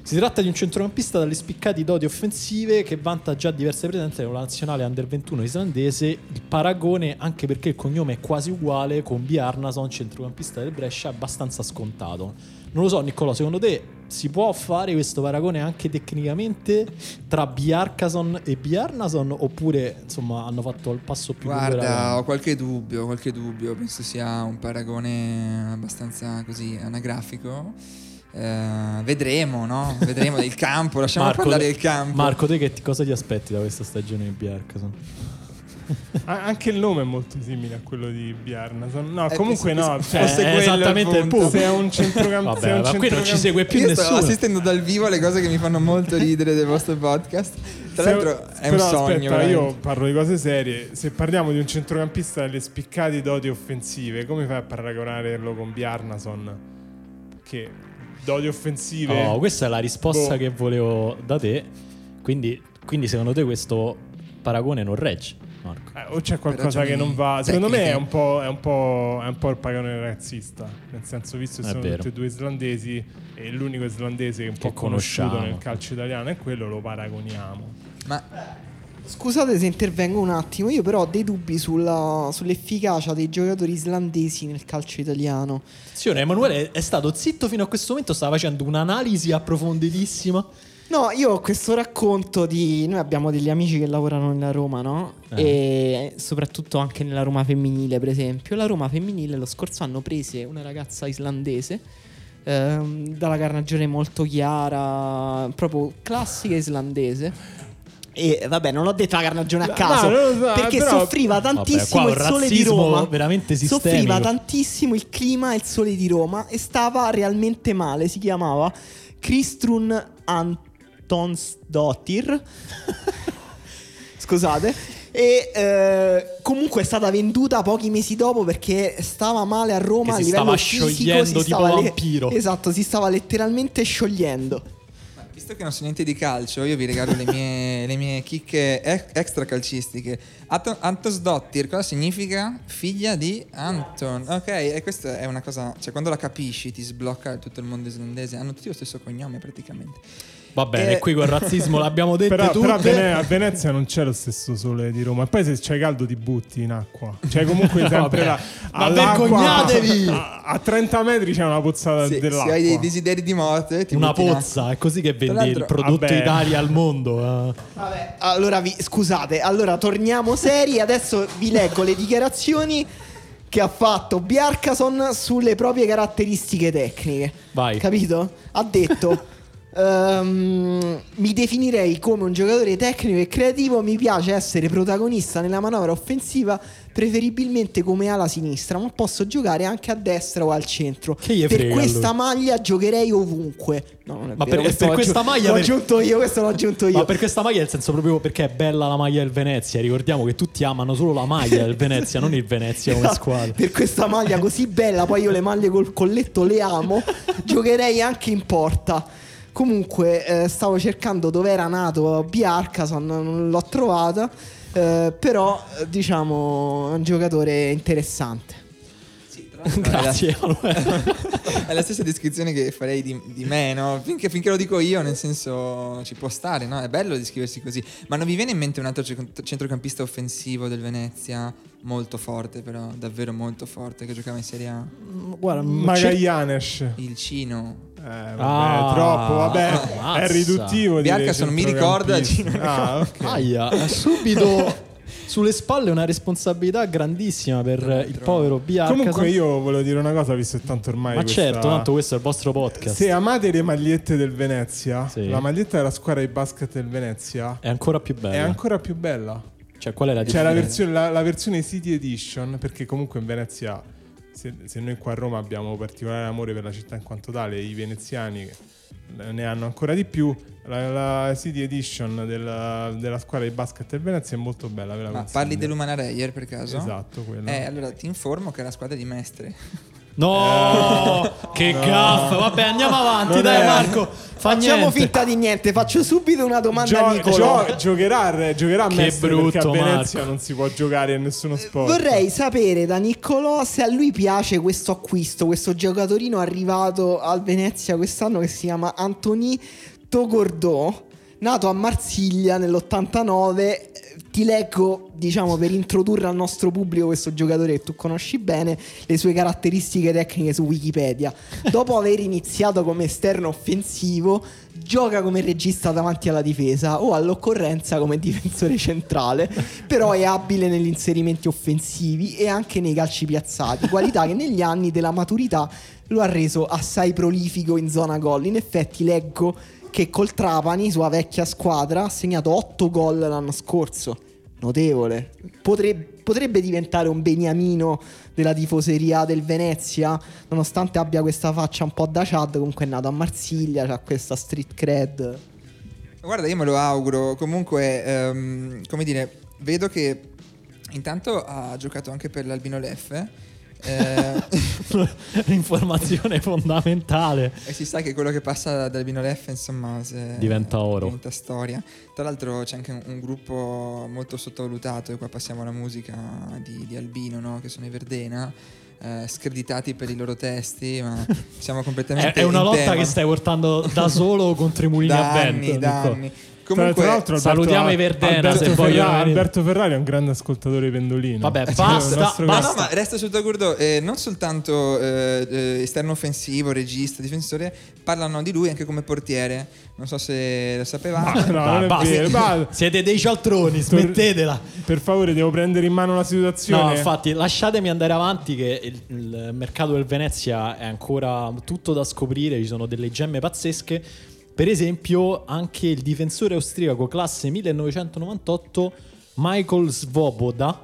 si tratta di un centrocampista dalle spiccate doti offensive che vanta già diverse presenze con la nazionale under 21 islandese il paragone anche perché il cognome è quasi uguale con Bjarnason centrocampista del Brescia è abbastanza scontato non lo so Niccolò secondo te si può fare questo paragone anche tecnicamente tra Bjarkason e Bjarnason oppure insomma hanno fatto il passo più Guarda, gamba? ho qualche dubbio, qualche dubbio. Penso sia un paragone abbastanza così anagrafico. Eh, vedremo, no? Vedremo il campo, lasciamo parlare te- del campo. Marco, te che ti- cosa ti aspetti da questa stagione di Bjarkason? A- anche il nome è molto simile a quello di Bjarnason. No, Eh, comunque penso no. cioè, fosse è quello esattamente il punto. se è un centrocampista. Vabbè, ma qui non ci segue più Io sto nessuno. assistendo dal vivo alle cose che mi fanno molto ridere del vostro podcast. Tra l'altro è un sogno. Aspetta, veramente. io parlo di cose serie. Se parliamo di un centrocampista dalle spiccate doti offensive, come fai a paragonarlo con Bjarnason? Che doti offensive. Oh, questa è la risposta Boh. che volevo da te. Quindi, quindi secondo te questo paragone non regge, Marco? Eh, o c'è qualcosa che non va. Secondo me tecniche. è un, po', è, un po', è un po' il paragone razzista. Nel senso, visto che È sono vero. tutti e due islandesi, e l'unico islandese che è un po' Che conosciuto conosciamo. nel calcio italiano è quello, lo paragoniamo. Ma Scusate se intervengo un attimo, io però ho dei dubbi sulla- sull'efficacia dei giocatori islandesi nel calcio italiano. Attenzione, Emanuele è stato zitto fino a questo momento, stava facendo un'analisi approfonditissima. No, io ho questo racconto di... Noi abbiamo degli amici che lavorano nella Roma, no? Eh. E soprattutto anche nella Roma femminile, per esempio. La Roma femminile lo scorso anno prese una ragazza islandese ehm, dalla carnagione molto chiara, proprio classica islandese. E vabbè, non ho detto la carnagione a No, caso, non lo so, perché però- soffriva tantissimo Vabbè, il sole di Roma. veramente Soffriva sistemico. tantissimo il clima e il sole di Roma e stava realmente male. Si chiamava Kristrun Antonsdottir. [laughs] Scusate. E eh, comunque è stata venduta pochi mesi dopo perché stava male a Roma Che a si livello stava fisico, sciogliendo si tipo stava vampiro. Esatto, si stava letteralmente sciogliendo. Visto che non so niente di calcio, io vi regalo le mie, [laughs] le mie chicche ex- extra calcistiche. Anto- Antos Dottir, cosa significa? Figlia di Anton. Ok, e questa è una cosa, cioè quando la capisci ti sblocca tutto il mondo islandese. Hanno tutti lo stesso cognome praticamente. Va bene, Eh, qui quel razzismo l'abbiamo [laughs] detto Però, tutte. però a, Vene- a Venezia non c'è lo stesso sole di Roma. E poi se c'è caldo ti butti in acqua. Cioè, comunque [laughs] sempre la, Ma all'acqua- vergognatevi! [laughs] A, a 30 metri c'è una pozzata Se, se dell'acqua. hai dei desideri di morte, ti Una pozza, è così che vendi il prodotto Vabbè. Italia al mondo. eh. Vabbè, allora vi, scusate, allora torniamo seri. Adesso vi leggo le dichiarazioni che ha fatto Bjarkason sulle proprie caratteristiche tecniche. Vai. Capito? Ha detto. Ehm, mi definirei come un giocatore tecnico e creativo. Mi piace essere protagonista nella manovra offensiva, preferibilmente come ala sinistra, ma posso giocare anche a destra o al centro. Che per questa maglia giocherei ovunque. No, non è Ma vero, per- per questa aggiun- maglia l'ho per- aggiunto io, questo l'ho aggiunto io. Ma per questa maglia, nel senso proprio perché è bella la maglia del Venezia. Ricordiamo che tutti amano solo la maglia del Venezia, non il Venezia come [laughs] squadra. per questa maglia così bella, poi io le maglie col colletto le amo, [laughs] giocherei anche in porta. Comunque eh, stavo cercando dove era nato Biarcason, non l'ho trovata, eh, però eh, diciamo è un giocatore interessante. Grazie. [laughs] È la stessa descrizione che farei di, di me, no? Finché, finché lo dico io, nel senso ci può stare, no? È bello descriversi così. Ma non vi viene in mente un altro ce- centrocampista offensivo del Venezia? Molto forte, però, davvero molto forte, che giocava in Serie A? Mm, Guarda, Magallanes. Il Cino. Eh, vabbè, Ah, troppo, vabbè. ammazza. È riduttivo dire Biarcason mi ricorda. Gino. Ah, [laughs] ok. Aia, subito [laughs] sulle spalle una responsabilità grandissima per il povero Biarca. Comunque io volevo dire una cosa, visto che tanto ormai Ma questa- certo, tanto questo è il vostro podcast. Se amate le magliette del Venezia, Sì. la maglietta della squadra di basket del Venezia È ancora più bello. è ancora più bella. Cioè, qual è la C'è la differenza? versione, la, la versione City Edition, perché comunque in Venezia, se, se noi qua a Roma abbiamo particolare amore per la città in quanto tale, i veneziani ne hanno ancora di più. La, la City Edition della, della squadra di basket del Venezia è molto bella. Ma consiglio. parli dell'Umana Reyer per caso? Esatto, quella. Eh, allora ti informo che è la squadra di Mestre. No, che gaffa. Vabbè, andiamo avanti, Non dai è- Marco. Fa Facciamo niente. finta di niente. Faccio subito una domanda a Gio- Nicolò. gio- giocherà, giocherà a Che Mestre perché a brutto, Venezia Marco. non si può giocare a nessuno sport. Vorrei sapere da Niccolò se a lui piace questo acquisto, questo giocatorino arrivato al Venezia quest'anno che si chiama Anthony Togordò, nato a Marsiglia nell'89. Ti leggo, diciamo, per introdurre al nostro pubblico questo giocatore che tu conosci bene, le sue caratteristiche tecniche su Wikipedia. Dopo [laughs] aver iniziato come esterno offensivo, gioca come regista davanti alla difesa o all'occorrenza come difensore centrale, però è abile negli inserimenti offensivi e anche nei calci piazzati, qualità che negli anni della maturità lo ha reso assai prolifico in zona gol. In effetti leggo che col Trapani, sua vecchia squadra, ha segnato 8 gol l'anno scorso. Notevole. Potre- potrebbe diventare un beniamino della tifoseria del Venezia, nonostante abbia questa faccia un po' da Chad, comunque è nato a Marsiglia, ha questa street cred. Guarda, io me lo auguro. Comunque, ehm, come dire, vedo che intanto ha giocato anche per l'Albino Leffe. Eh, [laughs] Informazione fondamentale. e si sa che quello che passa dall'Albino Leffe, insomma, se- Diventa oro. Diventa storia. Tra l'altro c'è anche un, un gruppo molto sottovalutato, e qua passiamo alla musica di, di Albino, no? che sono i Verdena. eh, screditati per i loro testi, ma siamo [laughs] È, completamente è una in lotta tema. che stai portando da solo contro i mulini da a vento. anni, da anni. Comunque, tra l'altro salutiamo i Verdena, Alberto se vogliono Ferrari, venire. Alberto Ferrari è un grande ascoltatore pendolino. Vabbè, Cioè, basta, nostro basta. Ma no, ma resta sul Togurdo, eh, non soltanto eh, eh, esterno offensivo, regista, difensore, parlano di lui anche come portiere. Non so se lo sapevate. No, è basta. Siete dei cialtroni, smettetela. Per favore, devo prendere in mano la situazione. No, infatti, lasciatemi andare avanti. Che il, il mercato del Venezia è ancora tutto da scoprire. Ci sono delle gemme pazzesche. Per esempio, anche il difensore austriaco classe 1998, Michael Svoboda,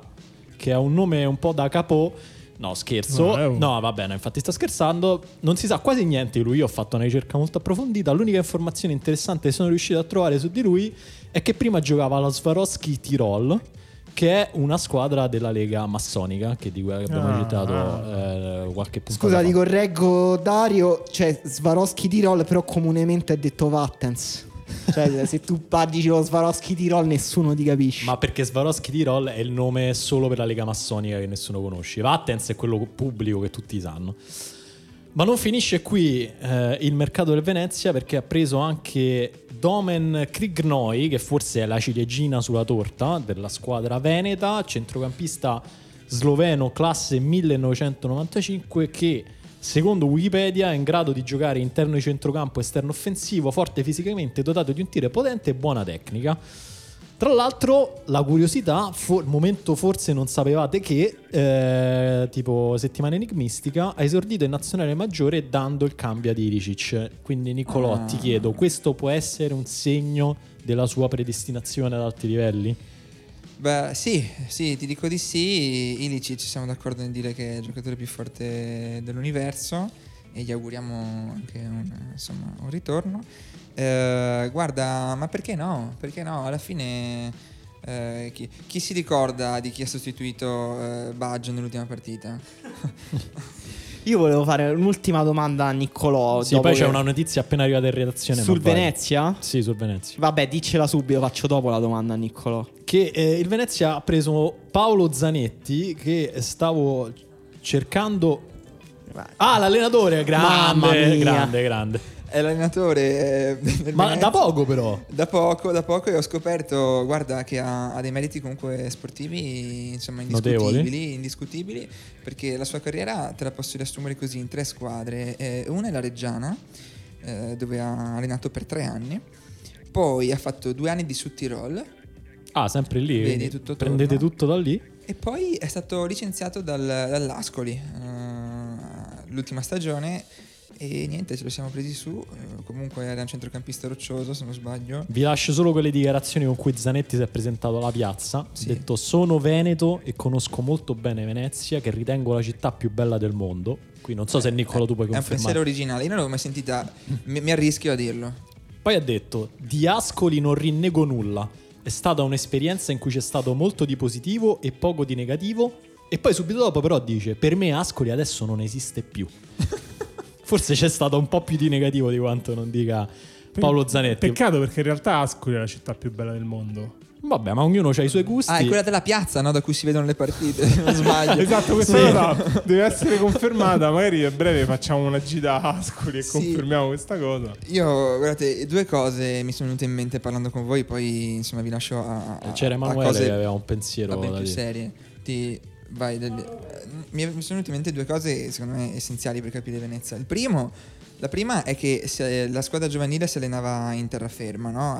che ha un nome un po' da capo. No, scherzo. No, è un- No, va bene, infatti sto scherzando. Non si sa quasi niente di lui. Io ho fatto una ricerca molto approfondita. L'unica informazione interessante che sono riuscito a trovare su di lui è che prima giocava alla Swarovski Tirol, che è una squadra della Lega massonica, che di cui abbiamo Ah. citato eh, qualche punto Scusa, ti correggo Dario, cioè Swarovski Tirol però comunemente è detto Vattens. Cioè [laughs] se tu dici lo Swarovski Tirol nessuno ti capisce. Ma perché Swarovski Tirol è il nome solo per la Lega massonica che nessuno conosce. Vattens è quello pubblico che tutti sanno. Ma non finisce qui eh, il mercato del Venezia perché ha preso anche Domen Krignoi, che forse è la ciliegina sulla torta della squadra veneta, centrocampista sloveno classe 1995 che secondo Wikipedia è in grado di giocare interno di centrocampo, esterno offensivo, forte fisicamente, dotato di un tiro potente e buona tecnica. Tra l'altro, la curiosità, for- momento forse non sapevate che, eh, tipo settimana enigmistica, ha esordito in nazionale maggiore dando il cambio ad Iricic. Quindi Nicolò, Ah. ti chiedo, questo può essere un segno della sua predestinazione ad alti livelli? Beh, sì, sì, ti dico di sì. Ilicic siamo d'accordo nel dire che è il giocatore più forte dell'universo e gli auguriamo anche un, insomma, un ritorno. Eh, guarda, ma perché no? Perché no? Alla fine eh, chi, chi si ricorda di chi ha sostituito eh, Baggio nell'ultima partita? [laughs] Io volevo fare un'ultima domanda a Niccolò. Sì, dopo poi c'è una notizia appena arrivata in redazione. Sul vai. Venezia? Sì, sul Venezia. Vabbè, diccela subito, faccio dopo la domanda a Niccolò. che eh, il Venezia ha preso Paolo Zanetti che stavo cercando ah l'allenatore Mamma grande mia. grande grande È l'allenatore eh, ma Venezia. da poco però Da poco, da poco e ho scoperto, guarda, che ha, ha dei meriti comunque sportivi, insomma, indiscutibili, Notevoli. indiscutibili, perché la sua carriera te la posso riassumere così in tre squadre. Eh, una è la Reggiana, eh, dove ha allenato per tre anni, poi ha fatto due anni di Sud Tirol Ah, sempre lì. Vedi tutto prendete attorno. tutto da lì. E poi è stato licenziato dal- dall'Ascoli eh, l'ultima stagione e niente, ce lo siamo presi su. eh, comunque era un centrocampista roccioso, se non sbaglio. Vi lascio solo quelle dichiarazioni con cui Zanetti si è presentato alla piazza. Sì. Ha detto: Sono Veneto e conosco molto bene Venezia, che ritengo la città più bella del mondo. Qui non so se Niccolo tu puoi È un pensiero confermare. originale, io non l'avevo mai sentita, mi, mi arrischio a dirlo. Poi ha detto: Di Ascoli non rinnego nulla. È stata un'esperienza in cui c'è stato molto di positivo e poco di negativo. E poi subito dopo, però, dice: Per me Ascoli adesso non esiste più. [laughs] Forse c'è stato un po' più di negativo di quanto non dica Paolo Zanetti. Peccato perché in realtà Ascoli è la città più bella del mondo. Vabbè, ma ognuno ha i suoi gusti. Ah, è quella della piazza, no? Da cui si vedono le partite, se non sbaglio. [laughs] Esatto, questa Sì. cosa deve essere [laughs] confermata. Magari a breve facciamo una gita a Ascoli e Sì. confermiamo questa cosa. Io, guardate, due cose mi sono venute in mente parlando con voi, poi insomma vi lascio a, a C'era a Emanuele cose che aveva un pensiero vabbè, da più serie. Ti vai eh, mi, sono venute in mente due cose secondo me essenziali per capire Venezia. Il primo, la prima è che la squadra giovanile si allenava in terraferma, no?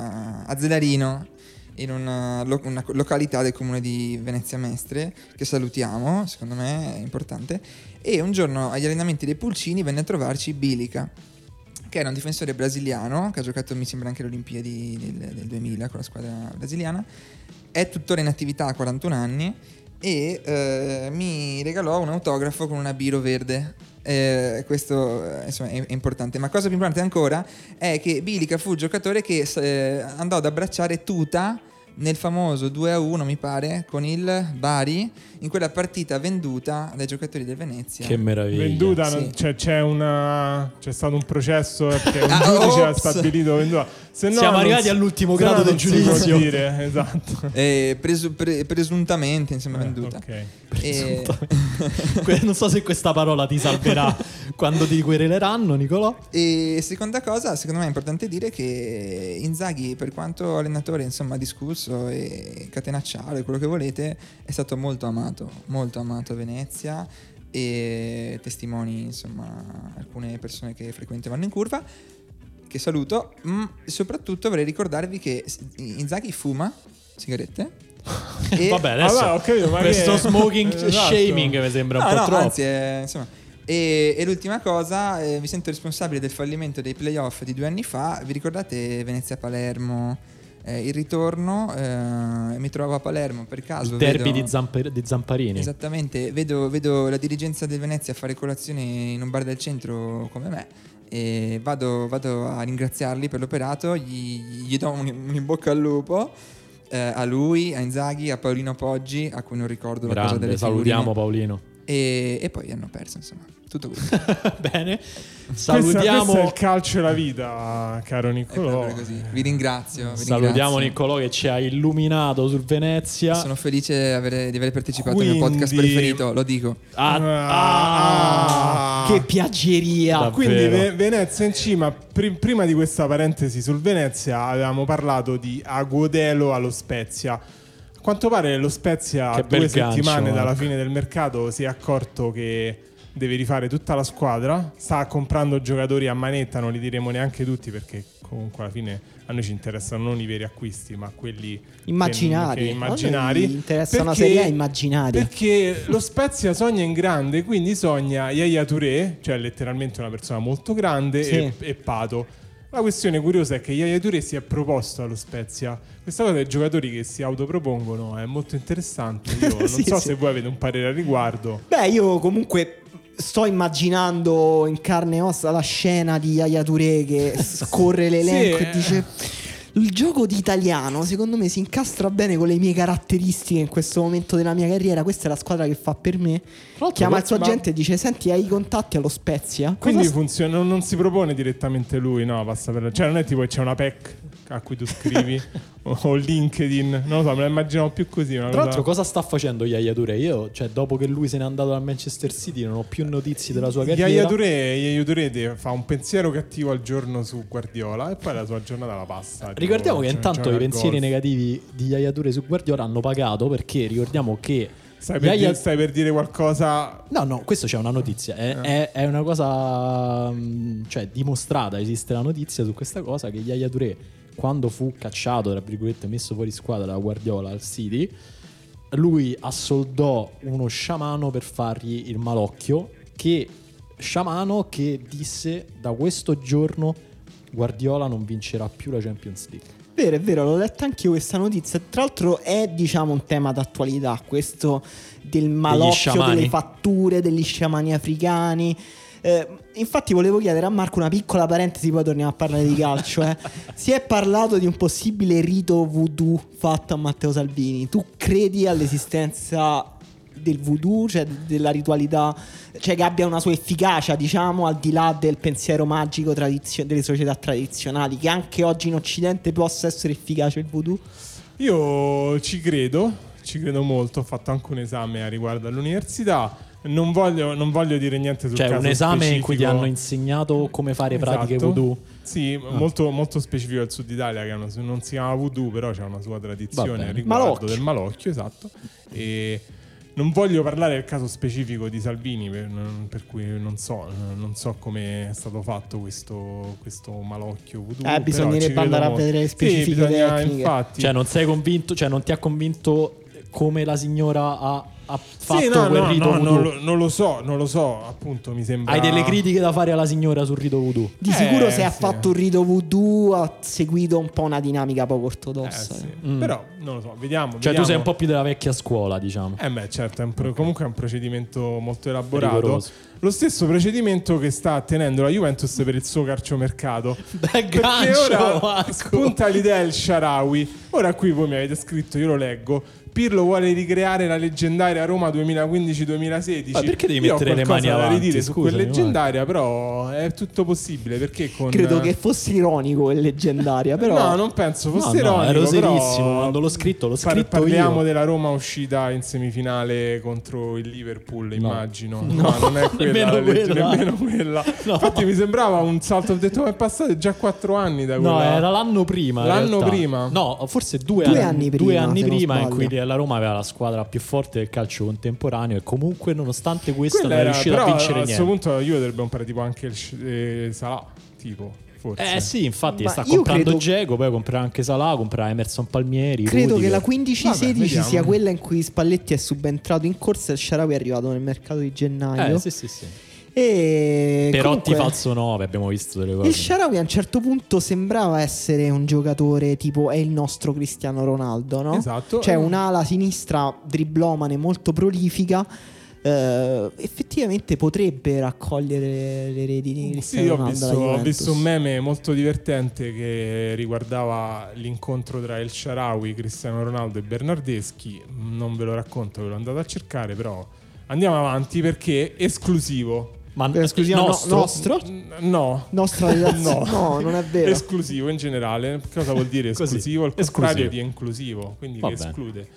a, Zelarino, in una, lo- una località del comune di Venezia Mestre, che salutiamo, secondo me è importante. E un giorno agli allenamenti dei Pulcini venne a trovarci Bilica che era un difensore brasiliano che ha giocato mi sembra anche alle Olimpiadi del, del 2000 con la squadra brasiliana è tuttora in attività a 41 anni e eh, mi regalò un autografo con una biro verde. Eh, questo eh, insomma, è, è importante. Ma cosa più importante ancora è che Bilica fu il giocatore che eh, andò ad abbracciare Tuta nel famoso 2 a 1 mi pare con il Bari in quella partita venduta dai giocatori del Venezia Che meraviglia. Venduta, Sì. non- cioè, c'è, una, c'è stato un processo perché [laughs] un Ah, giudice ha stabilito venduta. Se no Siamo arrivati si- all'ultimo grado del si può giudizio. dire, [laughs] esatto. Eh, presu- pre- presuntamente insomma Eh, venduta ok. E- [laughs] non so se questa parola ti salverà quando ti quereleranno, Nicolò. E seconda cosa, secondo me è importante dire che Inzaghi, per quanto allenatore insomma discusso e catenacciato e quello che volete, è stato molto amato, molto amato a Venezia e testimoni insomma alcune persone che frequentemente vanno in curva che saluto, mm, soprattutto vorrei ricordarvi che Inzaghi fuma sigarette [laughs] e Vabbè, adesso Allora, capito, ma questo che- smoking [laughs] Esatto. shaming mi sembra un No, po' no, troppo. anzi, è- insomma. E, e l'ultima cosa, eh, mi sento responsabile del fallimento dei playoff di due anni fa. Vi ricordate Venezia-Palermo? Eh, il ritorno, eh, mi trovo a Palermo per caso. Il derby vedo- di, Zampa- di Zamparini. Esattamente, vedo, vedo la dirigenza del Venezia fare colazione in un bar del centro come me. E vado, vado a ringraziarli per l'operato, gli, gli do un, un in bocca al lupo. eh, a lui, a Inzaghi, a Paolino Poggi, a cui non ricordo la cosa Grande, delle salutiamo figurine. Paolino. E, e poi hanno perso, insomma. Tutto [laughs] questo. Bene, Questo, questo salutiamo, è il calcio e la vita, caro Niccolò. Vi ringrazio. vi salutiamo ringrazio. Nicolò che ci ha illuminato sul Venezia. Sono felice di avere- di aver partecipato al mio Quindi- podcast preferito, lo dico. Ah, Ah. ah. Che piaggeria. Davvero. Quindi Ve- Venezia in cima, pri- prima di questa parentesi sul Venezia avevamo parlato di Aguodelo allo Spezia. A quanto pare lo Spezia Che a due bel gancio, settimane Marco. dalla fine del mercato si è accorto che deve rifare tutta la squadra, sta comprando giocatori a manetta, non li diremo neanche tutti perché comunque alla fine a noi ci interessano non i veri acquisti ma quelli che- Immaginari. che- A immaginari. noi interessa una Perché- serie immaginaria. Perché lo Spezia sogna in grande, quindi sogna Yaya Touré, cioè letteralmente una persona molto grande, Sì. e, e Pato. La questione curiosa è che Yaya Touré si è proposto allo Spezia. Questa cosa dei giocatori che si autopropongono è molto interessante. Io [laughs] non Sì, so sì. se voi avete un parere al riguardo. Beh, io comunque sto immaginando in carne e ossa la scena di Yaya Touré che [laughs] scorre l'elenco Sì, e dice... Il gioco di italiano secondo me si incastra bene con le mie caratteristiche in questo momento della mia carriera. Questa è la squadra che fa per me. l'altro Chiama il ma- suo agente e dice: Senti, hai i contatti allo Spezia? Quindi Cosa funziona, non, non si propone direttamente lui, no? Passa per, cioè non è tipo che c'è una PEC a cui tu scrivi [laughs] o, LinkedIn, non lo so, me la immaginavo più così. Tra cosa- l'altro, cosa sta facendo Yaya Touré? Io, cioè, dopo che lui se n'è andato dal Manchester City, non ho più notizie della sua carriera. Yaya Touré, Yaya Touré fa un pensiero cattivo al giorno su Guardiola e poi la sua giornata la passa. tipo, Ricordiamo che intanto i pensieri golf. negativi di Yaya Touré su Guardiola hanno pagato perché ricordiamo che Stai per, Yaya- dire, stai per dire qualcosa. No, no, questo c'è una notizia. È, Ah. è- è una cosa mh, cioè, dimostrata. Esiste la notizia su questa cosa che Yaya Touré, quando fu cacciato, tra virgolette, messo fuori squadra da Guardiola al City, lui assoldò uno sciamano per fargli il malocchio. Che sciamano che disse da questo giorno Guardiola non vincerà più la Champions League. Vero, è vero, l'ho letta anche io questa notizia. Tra l'altro è, diciamo, un tema d'attualità, questo del malocchio delle fatture, degli sciamani africani. Eh, infatti volevo chiedere a Marco una piccola parentesi, poi torniamo a parlare di calcio. eh. [laughs] Si è parlato di un possibile rito voodoo fatto a Matteo Salvini. Tu credi all'esistenza del voodoo, cioè de- della ritualità, cioè che abbia una sua efficacia, diciamo, al di là del pensiero magico tradizio- delle società tradizionali, che anche oggi in Occidente possa essere efficace il voodoo? Io ci credo, ci credo molto. Ho fatto anche un esame a riguardo all'università. Non voglio, non voglio dire niente sul Cioè, caso un esame in cui ti specifico. hanno insegnato come fare pratiche Esatto. voodoo. Sì, Ah. molto, molto specifico al sud Italia, che una- non si chiama voodoo, però c'è una sua tradizione riguardo Malocchio. del malocchio, esatto. E non voglio parlare del caso specifico di Salvini, per, per cui non so, non so come è stato fatto questo, questo malocchio voodoo. Eh, bisognerebbe andare a vedere le Sì, specifiche bisogna, tecniche. infatti. Cioè, non sei convinto, cioè, non ti ha convinto come la signora ha, ha fatto Sì, no, quel no, rito no, voodoo? non, lo, non lo so, non lo so, appunto mi sembra... Hai delle critiche da fare alla signora sul rito voodoo? Di sicuro Eh, se ha sì. fatto un rito voodoo ha seguito un po' una dinamica poco Eh, ortodossa. sì. Mm. Però, non lo so, vediamo. Cioè, vediamo. tu sei un po' più della vecchia scuola, diciamo. Eh beh, certo, è un pro- comunque è un procedimento molto elaborato. Rigoroso. Lo stesso procedimento che sta tenendo la Juventus per il suo calciomercato. [laughs] Perché gancio, ora Marco. spunta l'idea del Sharawi. Ora qui voi mi avete scritto, io lo leggo. Pirlo vuole ricreare la leggendaria Roma 2015-2016. Ma perché devi mettere le mani avanti? ridire su quel leggendaria, però è tutto possibile perché con Credo che fosse ironico e leggendaria, [laughs] però No, non penso fosse No, no, ironico, ero serissimo quando l'ho scritto, l'ho par- scritto Parliamo io. della Roma uscita in semifinale contro il Liverpool, immagino. No, No, non è [laughs] quella, nemmeno la legge- quella. nemmeno quella. [laughs] No. Infatti mi sembrava un salto, ho detto ma è passato già quattro anni da No, quella. era l'anno prima. L'anno prima? No, forse due, Due anni, anni due prima, anni se non prima in cui la Roma aveva la squadra più forte del calcio contemporaneo e comunque nonostante questo Quella non è però a vincere a questo niente. punto io dovrebbe comprare tipo anche il eh, Salah, tipo, forse. Eh sì, infatti Ma sta comprando credo- poi comprerà anche Salah, comprerà Emerson Palmieri. credo che Rudiger. la 15-16 Vabbè, vediamo. sia quella in cui Spalletti è subentrato in corsa e il Sharawi è arrivato nel mercato di gennaio. Eh sì, sì, sì. E Perotti comunque, falso 9, abbiamo visto delle cose. Il Sharawi a un certo punto sembrava essere un giocatore tipo è il nostro Cristiano Ronaldo, no? Esatto. Cioè un'ala sinistra driblomane molto prolifica. eh, effettivamente potrebbe raccogliere le reti di Sì, ho visto, ho visto un meme molto divertente che riguardava l'incontro tra El Sharawi, Cristiano Ronaldo e Bernardeschi. Non ve lo racconto, ve lo andate a cercare, però andiamo avanti perché esclusivo. Ma Per esclusiva no- nostro? nostro? No. Nostra [laughs] relazione. no. non è vero. Esclusivo in generale. Cosa vuol dire esclusivo? Il Esclusivo. contrario di inclusivo, quindi Va che bene. esclude.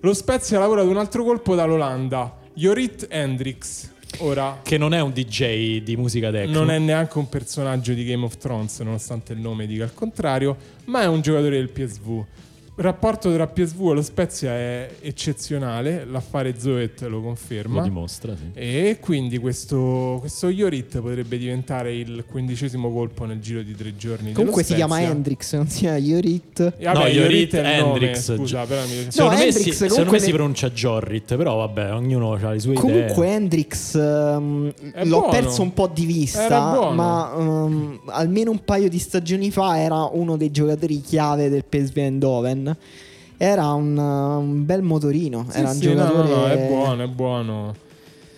Lo Spezia lavora ad un altro colpo dall'Olanda. Jorit Hendricks. Ora, Che non è un DJ di musica techno. non è neanche un personaggio di Game of Thrones, nonostante il nome dica il contrario, ma è un giocatore del PSV. Il rapporto tra PSV e lo Spezia è eccezionale, l'affare Zoet lo Lo conferma. dimostra, sì. E quindi questo, questo Iorit potrebbe diventare il quindicesimo colpo nel giro di tre giorni. Comunque dello si chiama. Hendrix, non si chiama Iorit. Vabbè, No, Iorit è il nome, Hendrix. Scusa, però mi Secondo, me, Hendrix si, secondo comunque me si ne- pronuncia Jorrit, però vabbè, ognuno ha le sue Comunque idee. Hendrix ehm, È l'ho buono. perso un po' di vista, ma ehm, almeno un paio di stagioni fa era uno dei giocatori chiave del PSV Eindhoven. Era un, un bel motorino, Sì, era un sì, giocatore no, no, è buono, è buono.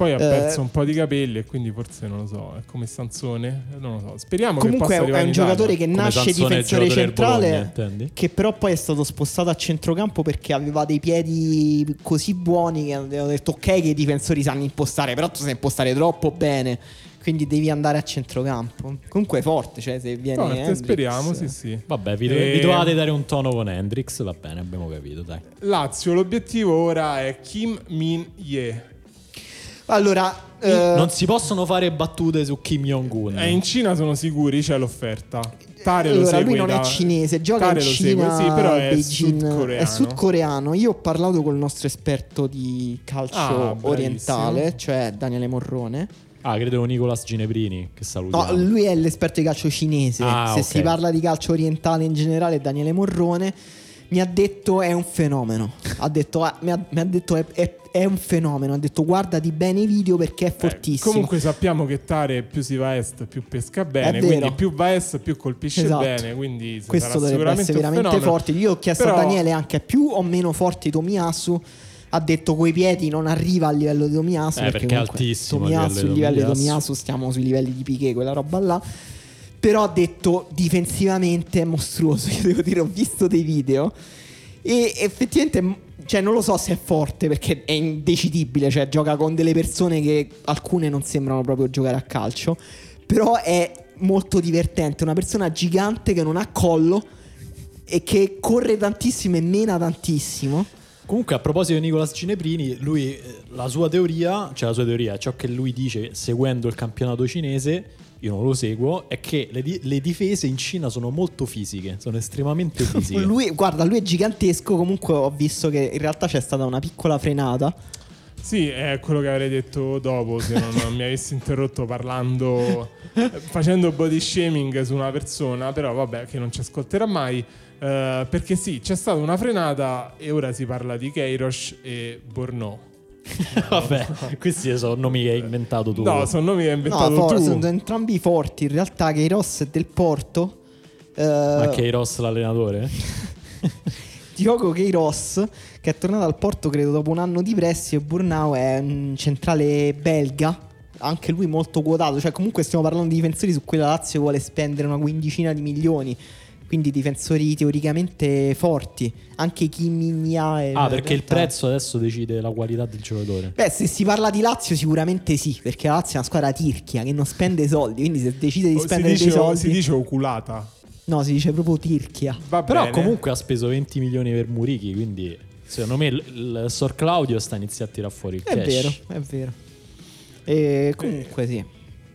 Poi ha Eh, perso un po' di capelli e quindi forse non lo so, è come Sansone, non lo so. Speriamo che Comunque possa è un giocatore che nasce difensore centrale, Bologna, che però poi è stato spostato a centrocampo perché aveva dei piedi così buoni che hanno detto ok che i difensori sanno impostare, però tu sai impostare troppo bene. Quindi devi andare a centrocampo. Comunque è forte, cioè se viene Forte, Hendrix, speriamo, sì, sì. Vabbè, vi, E- vi dovete dare un tono con Hendrix, va bene, abbiamo capito, dai. Lazio, l'obiettivo ora è Kim Min Ye. Allora, eh, Non si possono fare battute su Kim Jong-un. Eh, in Cina sono sicuri, c'è l'offerta. Tare lo allora, segue lui non da- è cinese, gioca Tare in lo Cina, segue, sì, però è Beijing, sudcoreano. è sudcoreano. Io ho parlato col nostro esperto di calcio Ah, orientale, cioè Daniele Morrone. Ah, credo Nicolas Ginebrini, che salutiamo. No, lui è l'esperto di calcio cinese. Ah, Se ok. si parla di calcio orientale in generale, è Daniele Morrone. Mi ha detto è un fenomeno. Ha detto, ah, mi, ha, mi ha detto è, è- è un fenomeno. Ha detto guardati bene i video perché è Eh, fortissimo. comunque sappiamo che Tare più si va a est più pesca bene, quindi più va a est più colpisce Esatto. bene, quindi Questo sarà dovrebbe sicuramente essere veramente forte. Io ho chiesto Però- a Daniele anche più o meno forti Tomiyasu. Ha detto coi piedi non arriva al livello di Tomiyasu. Eh, perché è comunque altissimo il Tomiyasu, livello il di livello di Tomiyasu. Tomiyasu, stiamo sui livelli di Piquet, quella roba là. Però ha detto difensivamente è mostruoso. [laughs] Io devo dire, ho visto dei video. E effettivamente, cioè, non lo so se è forte perché è indecidibile. Cioè, gioca con delle persone che alcune non sembrano proprio giocare a calcio. Però è molto divertente. Una persona gigante che non ha collo e che corre tantissimo e mena tantissimo. Comunque, a proposito di Nicolas Ginebrini, lui, eh, la sua teoria, cioè la sua teoria, ciò che lui dice seguendo il campionato cinese, io non lo seguo, è che le, di- le difese in Cina sono molto fisiche, sono estremamente [laughs] fisiche. Lui, guarda, lui è gigantesco. Comunque, ho visto che in realtà c'è stata una piccola frenata. Sì, è quello che avrei detto dopo se non, [laughs] mi avessi interrotto parlando, facendo body shaming su una persona, però vabbè che non ci ascolterà mai. eh, perché sì, c'è stata una frenata e ora si parla di Keirosh e Bornò. [laughs] Vabbè, questi sono nomi che hai inventato tu. No, sono nomi che hai No, inventato for- tu. sono entrambi forti. In realtà, che Ross è del Porto. eh, Ma che Ross l'allenatore? [laughs] Diogo Queiroz, che è tornato al Porto credo dopo un anno di prestito, e Burnau è un centrale belga, anche lui molto quotato, cioè comunque stiamo parlando di difensori su cui la Lazio vuole spendere una quindicina di milioni, quindi difensori teoricamente forti, anche Kim Min-jae, Ah, perché il prezzo adesso decide la qualità del giocatore. Beh, se si parla di Lazio sicuramente sì, perché la Lazio è una squadra tirchia che non spende soldi, quindi se decide di Oh, spendere dice, dei soldi... si dice oculata. No, si dice proprio tirchia. Va Però bene. comunque ha speso 20 milioni per Murichi, quindi secondo me il, il Sor Claudio sta iniziando a tirare fuori il È cash. vero, è vero. E comunque sì.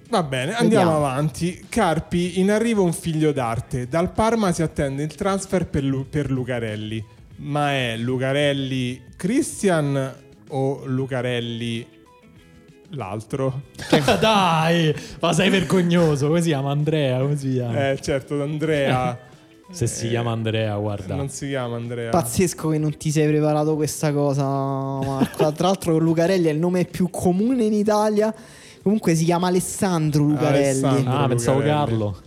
Va bene, andiamo Vediamo. avanti. Carpi, in arrivo un figlio d'arte. Dal Parma si attende il transfer per, Lu- per Lucarelli. Ma è Lucarelli Christian o Lucarelli l'altro? Dai, ma sei vergognoso. Come si chiama Andrea? Come si chiama? Eh, certo, Andrea. [laughs] Se si chiama Andrea, guarda. Non si chiama Andrea. Pazzesco che non ti sei preparato questa cosa, Marco. Tra l'altro, Lucarelli è il nome più comune in Italia. Comunque si chiama Alessandro Lucarelli. Alessandro. ah, pensavo Lucarelli. Carlo.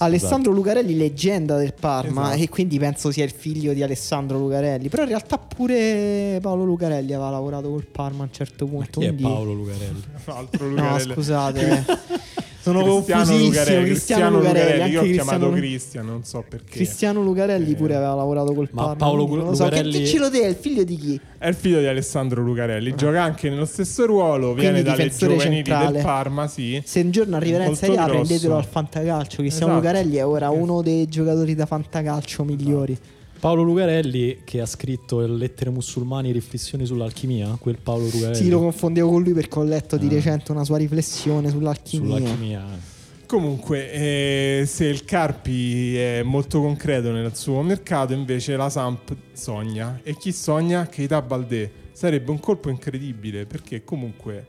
Alessandro Lucarelli, leggenda del Parma, Esatto. e quindi penso sia il figlio di Alessandro Lucarelli. Però in realtà pure Paolo Lucarelli aveva lavorato col Parma a un certo punto. Chi è quindi- Paolo Lucarelli? [laughs] L'altro No, Lucarelli. scusate. [laughs] Sono Cristiano confusissimo. Lucarelli. Cristiano Lucarelli, Io anche ho chiamato Cristiano, Cristian, non so perché. Cristiano Lucarelli pure aveva lavorato col Ma Parma. Paolo quindi non lo so. Che Lucarelli- diccelo te, è il figlio di chi? È il figlio di Alessandro Lucarelli. Gioca anche nello stesso ruolo. Quindi Viene dalle giovanili centrale. del Parma, sì. Se un giorno arriverà in Serie A, prendetelo al fantacalcio. Cristiano Esatto. Lucarelli è ora uno dei giocatori da fantacalcio migliori. Paolo Lucarelli che ha scritto Lettere musulmani riflessioni sull'alchimia, quel Paolo Lucarelli. Sì, lo confondevo con lui perché ho letto di Ah. recente una sua riflessione sull'alchimia. sull'alchimia. Comunque, eh, se il Carpi è molto concreto nel suo mercato, invece la Samp sogna. E chi sogna? Keita Baldé. Sarebbe un colpo incredibile perché comunque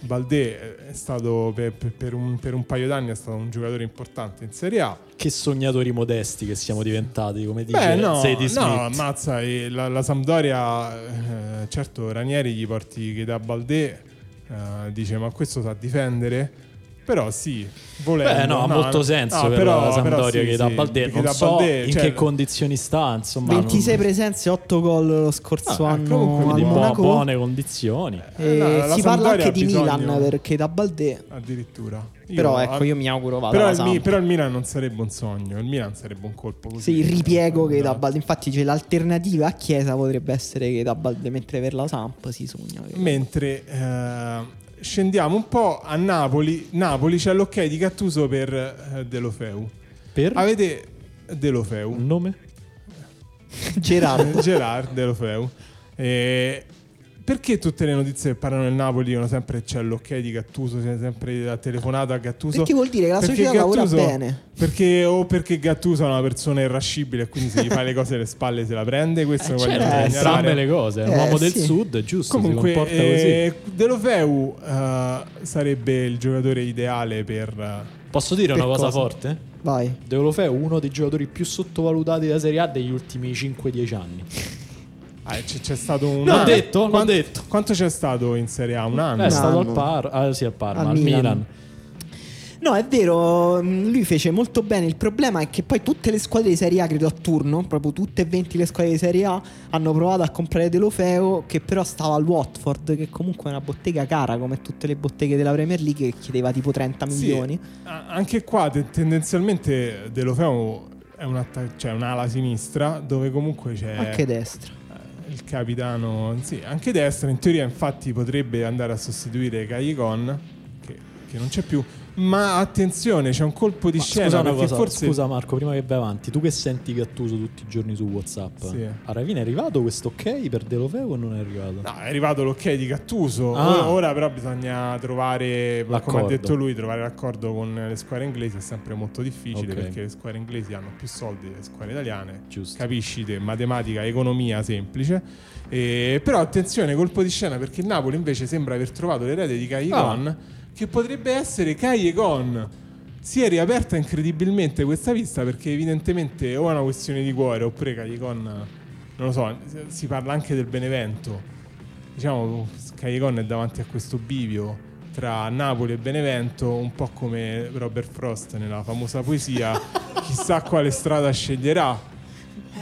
Baldé è stato per, per- un, per un paio d'anni è stato un giocatore importante in Serie A. Che sognatori modesti che siamo diventati, come dice Beh, no, Zadie no, ammazza, eh, la, la Sampdoria, eh, certo Ranieri gli porti Keita Baldé, eh, dice ma questo sa difendere? Però sì, volendo. Beh, no, ha molto senso no, per però- la Sampdoria sì, che da sì, Baldé. che Non da so Baldé, in cioè- che condizioni sta, insomma. 26 non... presenze, 8 gol lo scorso Ah, anno comunque, al quindi bu- Monaco. buone condizioni. E No, la si parla Sampdoria anche di bisogno- Milan perché da Baldé. Addirittura. Io- Però ecco, io mi auguro vada però, il Mi- però il Milan non sarebbe un sogno, il Milan sarebbe un colpo così. Sì, il ripiego che da. Baldé. Infatti, c'è l'alternativa a Chiesa potrebbe essere che da Baldé, mentre per la Samp si sogna. che- Mentre eh, scendiamo un po' a Napoli, Napoli c'è l'ok di Gattuso per eh, Delofeu. Per Avete Delofeu? un nome? [laughs] Gerardo. Gerard Delofeu. E perché tutte le notizie che parlano del Napoli dicono sempre c'è l'ok di Gattuso, c'è sempre la telefonata a Gattuso? Perché vuol dire che la Perché società lavora Gattuso- bene. Perché, o perché Gattuso è una persona irascibile e quindi se gli fai le cose alle spalle se la prende, questo Eh, voglio certo, eh, entrambe le cose. È un Eh, uomo del sì. sud, è giusto, Comunque, si comporta eh, così. Delofeu eh, sarebbe il giocatore ideale per... eh, Posso dire una cosa, cosa? forte? Vai. Deulofeu è uno dei giocatori più sottovalutati della Serie A degli ultimi 5-10 anni. Ah, c'è, c'è stato un anno. detto, l'ho Quanto- detto. Quanto c'è stato in Serie A? Un anno? Eh, è stato al anno. Parma, ah, sì, al Parma, Al al, Milan. Milan. No, è vero, mh, lui fece molto bene. Il problema è che poi tutte le squadre di Serie A, credo a turno, proprio tutte e 20 le squadre di Serie A, hanno provato a comprare Delofeo, che però stava al Watford, che comunque è una bottega cara, come tutte le botteghe della Premier League, che chiedeva tipo 30 Sì, milioni. anche qua te- tendenzialmente Delofeu è cioè un'ala sinistra dove comunque c'è Anche destra. Capitano, sì, anche destra. In teoria, infatti, potrebbe andare a sostituire Callejon, che, che non c'è più. Ma attenzione, c'è un colpo di Ma scena scusa cosa, forse scusa Marco, prima che vai avanti, tu che senti Gattuso tutti i giorni su WhatsApp, Sì. a Ravina è arrivato questo ok per Delofeu o non è arrivato? No, è arrivato l'ok di Gattuso. Ah. Ora, ora però bisogna trovare, come L'accordo. ha detto lui, trovare l'accordo con le squadre inglesi è sempre molto difficile Ok. perché le squadre inglesi hanno più soldi delle squadre italiane. Giusto. Capisci te, matematica, economia semplice. E- però attenzione, colpo di scena perché il Napoli invece sembra aver trovato l'erede di Callejon Ah. Che potrebbe essere Callejon. Si è riaperta incredibilmente questa vista perché evidentemente o è una questione di cuore oppure Callejon, non lo so, si parla anche del Benevento. Diciamo, Callejon è davanti a questo bivio tra Napoli e Benevento, un po' come Robert Frost nella famosa poesia, [laughs] chissà quale strada sceglierà.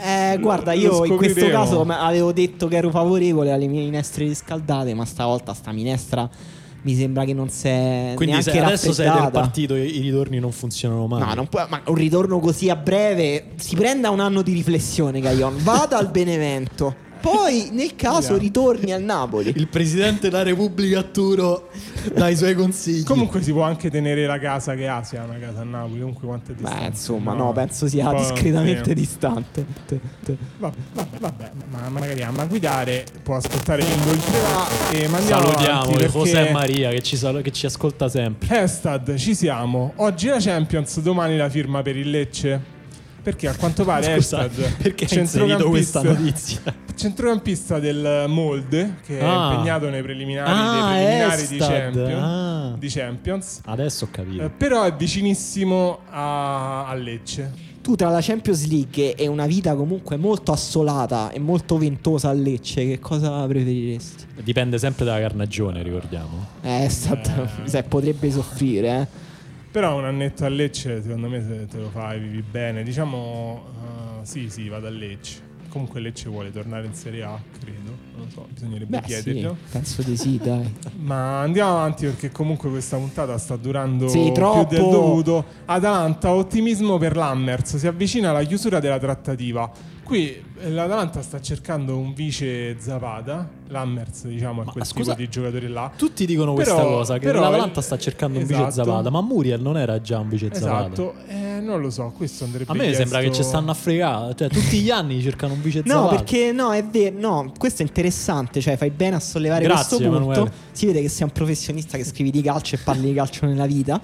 Eh, guarda, io in questo caso avevo detto che ero favorevole alle mie minestre riscaldate, ma stavolta sta minestra mi sembra che non si è Quindi se adesso sei del partito i ritorni non funzionano mai. No, non può, ma un ritorno così a breve si prenda un anno di riflessione, Gaion. Vada al Benevento. Poi, nel caso, ritorni al Napoli. Il presidente della Repubblica Arturo dà i suoi consigli. Comunque si può anche tenere la casa che ha, se ha una casa a Napoli, comunque quanto è distante. Beh, insomma, no, penso sia discretamente distante. Te- te- Vabbè, ma magari ama guidare, può ascoltare Ingo il là e mandiamo Salutiamo perché José Maria che ci, sal- che ci ascolta sempre. Estad, ci siamo. Oggi la Champions, domani la firma per il Lecce. Perché a quanto pare [laughs] Scusa, Estad, perché inserito questa notizia? Centrocampista del Molde, che Ah. è impegnato nei preliminari, Ah, dei preliminari di, Champions, ah. di Champions. Adesso ho capito. Eh, però è vicinissimo a, a Lecce. Tu tra la Champions League e una vita comunque molto assolata e molto ventosa a Lecce, che cosa preferiresti? Dipende sempre dalla carnagione, ricordiamo. Eh, è stato, se potrebbe soffrire, eh. Però un annetto a Lecce, secondo me, se te lo fai, vivi bene. Diciamo, eh, sì, sì, vado a Lecce. Comunque Lecce vuole tornare in Serie A, credo. Non lo so, bisognerebbe Beh, sì, chiederglielo. penso di sì, dai. [laughs] Ma andiamo avanti perché comunque questa puntata sta durando Sì, più troppo. del dovuto. Atalanta, ottimismo per l'Hammers. Si avvicina alla chiusura della trattativa. Qui eh, l'Atalanta sta cercando un vice Zapata. L'Hammers, diciamo, è Ma quel scusa, tipo di giocatore là. Tutti dicono Però- questa cosa, che però l'Atalanta sta cercando un vice esatto. Zapata, ma Muriel non era già un vice Zapata. Esatto, non lo so, questo andrebbe A me sembra che chiesto- ci stanno a fregare, cioè tutti gli anni cercano un vice No, perché no, è vero, no, questo è interessante, cioè fai bene a sollevare Grazie, questo punto. Emanuele. Si vede che sei un professionista che scrivi di calcio e parli di calcio nella vita.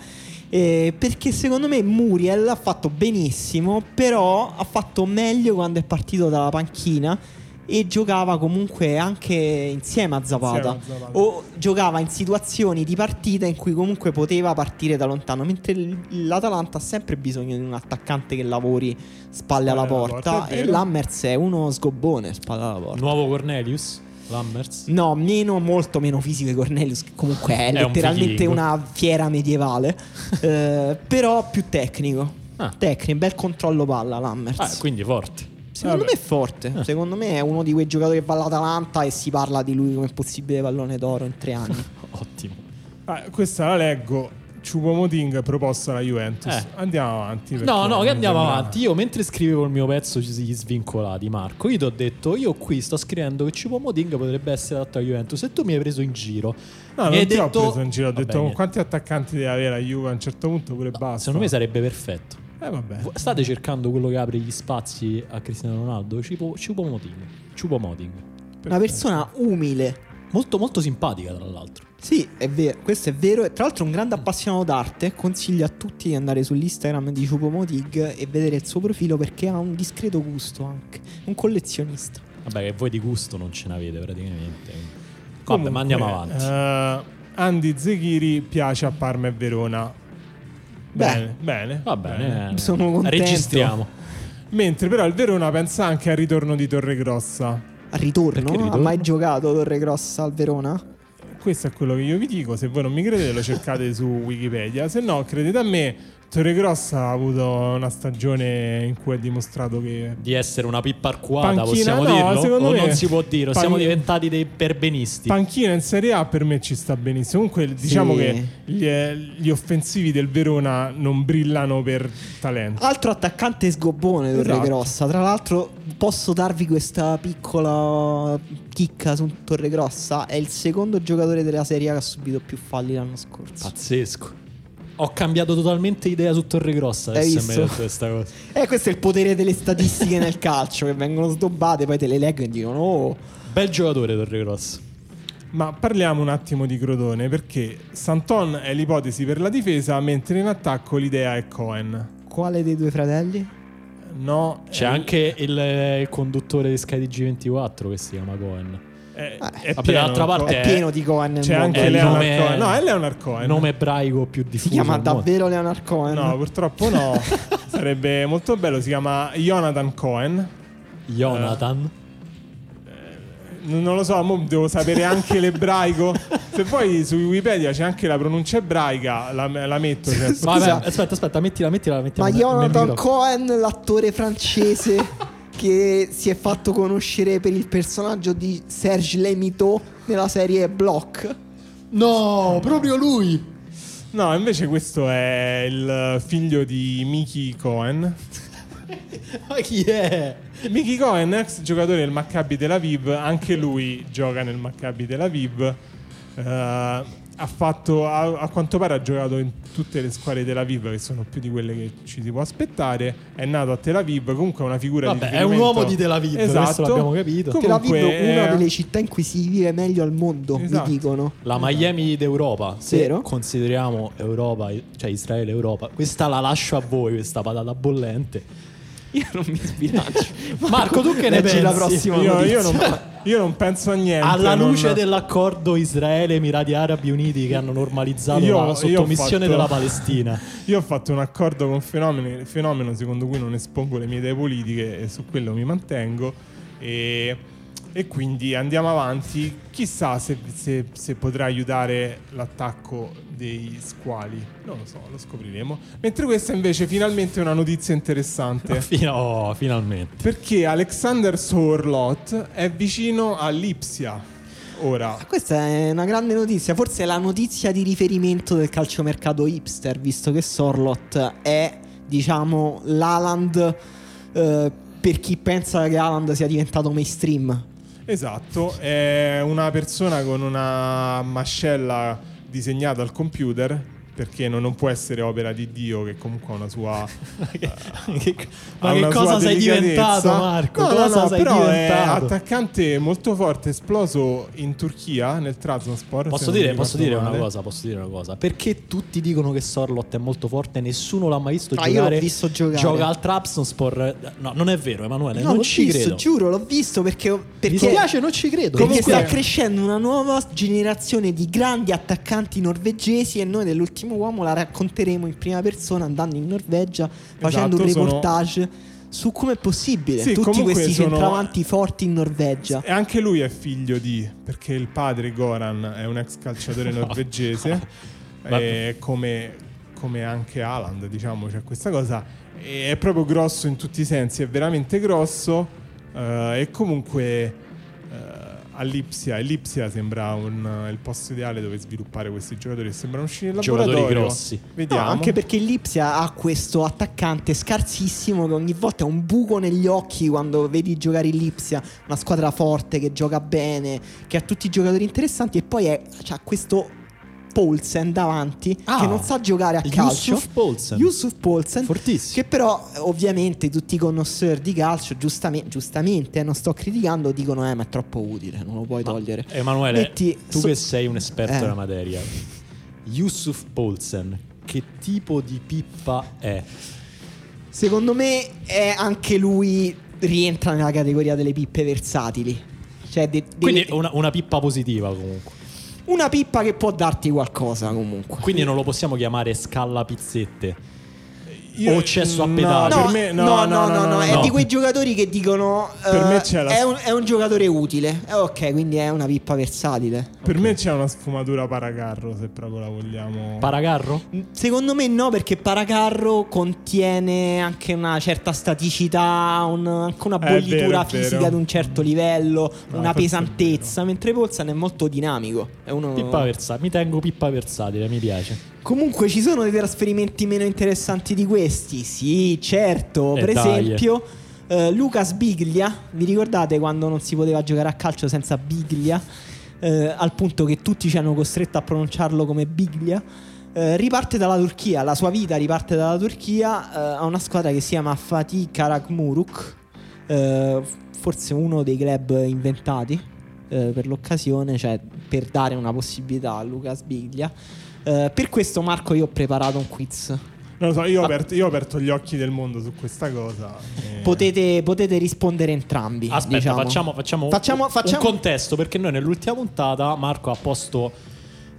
Eh, perché secondo me Muriel ha fatto benissimo, però ha fatto meglio quando è partito dalla panchina e giocava comunque anche insieme a Zapata. Insieme a Zapata. O giocava in situazioni di partita in cui comunque poteva partire da lontano, mentre l'Atalanta ha sempre bisogno di un attaccante che lavori spalle alla alla porta, porta, e vero. l'Hammers è uno sgobbone spalle alla porta. Nuovo Cornelius, Lammers. No, meno, molto meno fisico di Cornelius, che comunque è, [laughs] È un letteralmente vichingo. una fiera medievale, [laughs] eh, però più tecnico. Ah. Tecnico, bel controllo palla, Lammers. Ah, quindi forte. Secondo Vabbè. me è forte. Secondo me è uno di quei giocatori che va all'Atalanta e si parla di lui come possibile pallone d'oro in tre anni. [laughs] Ottimo. Ah, questa la leggo. Choupo-Moting proposta alla Juventus. Eh. Andiamo avanti. No, no, che andiamo sembra- avanti. Io mentre scrivevo il mio pezzo gli svincolati, Marco, io ti ho detto, io qui sto scrivendo che Cipo Moting potrebbe essere adatto a Juventus e tu mi hai preso in giro. No, Mi non hai ti ho detto- preso in giro. Ho Va detto bene. quanti attaccanti deve avere la Juve a un certo punto pure basta. Secondo me sarebbe perfetto. Eh vabbè. State cercando quello che apre gli spazi a Cristiano Ronaldo? Cipo, Cipo Moting. Ciupo Moting. Una persona umile. Molto, molto simpatica, tra l'altro. Sì, è vero, questo è vero. E tra l'altro è un grande appassionato d'arte. Consiglio a tutti di andare sull'Instagram di Chupomotig e vedere il suo profilo perché ha un discreto gusto anche. Un collezionista. Vabbè, che voi di gusto non ce n'avete praticamente. Vabbè, Comunque, ma andiamo avanti. eh, Andy Zeghiri piace a Parma e Verona. Bene, bene. Va bene. eh. Sono contento. Registriamo. Mentre però il Verona pensa anche al ritorno di Torregrossa. Al ritorno? Ritorno? Ha mai giocato Torregrossa al Verona? Questo è quello che io vi dico. Se voi non mi credete, lo cercate su Wikipedia. Se no, credete a me. Torregrossa ha avuto una stagione in cui ha dimostrato che. Di essere una pippa arcuata, Panchina, possiamo no, dirlo? secondo O me- non si può dire? Pan- Siamo diventati dei perbenisti. Panchina in Serie A per me ci sta benissimo. Comunque, diciamo Sì. che gli, eh, gli offensivi del Verona non brillano per talento. Altro attaccante sgobbone Esatto. Torregrossa. Tra l'altro, posso darvi questa piccola chicca su Torregrossa. È il secondo giocatore della Serie A che ha subito più falli l'anno scorso. Pazzesco. Ho cambiato totalmente idea su Hai visto? mi hai questa cosa. E questo è il potere delle statistiche nel calcio che vengono sdobbate, poi te le leggo e dicono: Oh, Bel giocatore Torregrossa. Ma parliamo un attimo di Crotone perché Santon è l'ipotesi per la difesa, mentre in attacco l'idea è Cohen. quale dei due fratelli? No, C'è è- anche il, il conduttore di Sky G24 che si chiama Cohen. È, Ah, è vabbè, pieno, d'altra parte È Eh, pieno di Cohen C'è mondo. anche Leonard nome- Cohen. No, è Leonard Cohen. Nome ebraico più Si diffuso. chiama al mondo. davvero Leonard Cohen? No, purtroppo no. [laughs] Sarebbe molto bello. Si chiama Jonathan Cohen. Jonathan. N- Non lo so, mo devo sapere anche l'ebraico. Se poi su Wikipedia c'è anche la pronuncia ebraica, la, la metto. cioè. [laughs] Vabbè, aspetta, aspetta, mettila, mettila, mettiamo Ma Jonathan. Cohen, l'attore francese [laughs] che si è fatto conoscere per il personaggio di Serge Lemiteau nella serie Block. No, proprio lui. No, invece questo è il figlio di Mickey Cohen. [laughs] Ma chi è? Mickey Cohen, ex giocatore del Maccabi Tel Aviv, anche lui gioca nel Maccabi Tel Aviv. Eh, ha fatto, a, a quanto pare ha giocato in tutte le squadre Tel Aviv, che sono più di quelle che ci si può aspettare. È nato a Tel Aviv, comunque è una figura Vabbè, di è un uomo di Tel Aviv, questo Esatto. l'abbiamo capito. Tel Aviv Comunque, è una delle città in cui si vive meglio al mondo, Esatto. mi dicono. La Miami d'Europa, se Vero? consideriamo Europa, cioè Israele Europa, questa la lascio a voi, questa patata bollente. [laughs] Io non mi sbilancio. [laughs] Marco, tu che ne Leggi pensi? la prossima Io, io non, io non penso a niente. Alla non- luce dell'accordo Israele-Emirati Arabi Uniti che hanno normalizzato Io- la sottomissione fatto- della Palestina. Io ho fatto un accordo con fenomeno, fenomeno secondo cui non espongo le mie idee politiche e su quello mi mantengo. E, e quindi andiamo avanti. Chissà se, se- se potrà aiutare l'attacco dei squali. Non lo so, lo scopriremo. Mentre questa invece finalmente è una notizia interessante. [laughs] Fino- oh, finalmente. perché Alexander Sorlot è vicino all'Ipsia. Ora, Questa è una grande notizia, forse è la notizia di riferimento del calciomercato hipster, visto che Sorlot è, diciamo, l'Aland eh, per chi pensa che Aland sia diventato mainstream. Esatto, è una persona con una mascella disegnata al computer perché non, non può essere opera di Dio che comunque ha una sua [laughs] Che- [laughs] ha ma che cosa sei diventato, Marco? No, no, cosa no, sei però diventato? è attaccante molto forte, esploso in Turchia nel Trabzonspor. Posso dire, mi posso dire una cosa, posso dire una cosa. Perché tutti dicono che Sorlot è molto forte, nessuno l'ha mai visto Ah, io giocare. l'ho visto giocare. Gioca al Trabzonspor. No, non è vero, Emanuele, No, non ci visto, credo. giuro, l'ho visto perché... Mi perché spiace, non ci credo. Perché Comunque- sta crescendo una nuova generazione di grandi attaccanti norvegesi e noi dell'ultimo uomo la racconteremo in prima persona andando in Norvegia facendo un Esatto, sono- reportage su come è possibile Sì, tutti questi sono- centravanti forti in Norvegia. E anche lui è figlio di, perché il padre Goran è un ex calciatore [laughs] norvegese, e come, come anche Haaland, diciamo, c'è questa cosa. È proprio grosso in tutti i sensi, è veramente grosso. eh, e comunque eh, all'Ipsia, l'Ipsia sembra un- il posto ideale dove sviluppare questi giocatori che sembrano uscire dal Giocatori laboratorio. grossi. No, Vediamo. anche perché l'Ipsia ha questo attaccante scarsissimo che ogni volta è un buco negli occhi quando vedi giocare l'Ipsia, una squadra forte che gioca bene, che ha tutti i giocatori interessanti e poi è, ha questo Poulsen davanti Ah, che non sa giocare a calcio. Yusuf Poulsen. Yusuf Poulsen. Fortissimo. Che però ovviamente tutti i connoisseur di calcio giustamente, giustamente eh, non sto criticando, dicono eh ma è troppo utile, non lo puoi Ma, togliere. Emanuele, Metti tu so- che sei un esperto Eh. della materia, Yusuf Poulsen, che tipo di pippa è? Secondo me è anche lui rientra nella categoria delle pippe versatili. Cioè de- de- Quindi una, una pippa positiva comunque. Una pippa che può darti qualcosa comunque. Quindi non lo possiamo chiamare scalla pizzette. Io- O cesso a no, pedali. No, per me, no, no, no, no, no, è no. di quei giocatori che dicono Per eh, me c'è la- è, un, è un giocatore utile. Eh, ok, quindi è una pippa versatile. Per me c'è una sfumatura paracarro, se proprio la vogliamo. Paracarro? Secondo me no, perché Paracarro contiene anche una certa staticità, un- anche una È bollitura fisica ad un certo livello, No, una pesantezza, mentre Polsan è molto dinamico. È uno... Pippa versatile. Mi tengo pippa versatile, mi piace. Comunque ci sono dei trasferimenti meno interessanti di questi? Sì, certo. Eh, per dai. esempio, eh, Lucas Biglia. Vi ricordate quando non si poteva giocare a calcio senza Biglia? Eh, al punto che tutti ci hanno costretto a pronunciarlo come Biglia. Eh, riparte dalla Turchia, la sua vita riparte dalla Turchia eh, a una squadra che si chiama Fatih Karagmuruk, eh, forse uno dei club inventati per l'occasione, cioè per dare una possibilità a Lucas Biglia. Eh, per questo, Marco, io ho preparato un quiz. Non lo so, io ho, Ah. aperto, io ho aperto gli occhi del mondo su questa cosa. e- Potete, potete rispondere entrambi. Aspetta, diciamo. facciamo, facciamo, Facciamo- un, facciamo- un contesto perché noi nell'ultima puntata Marco ha posto,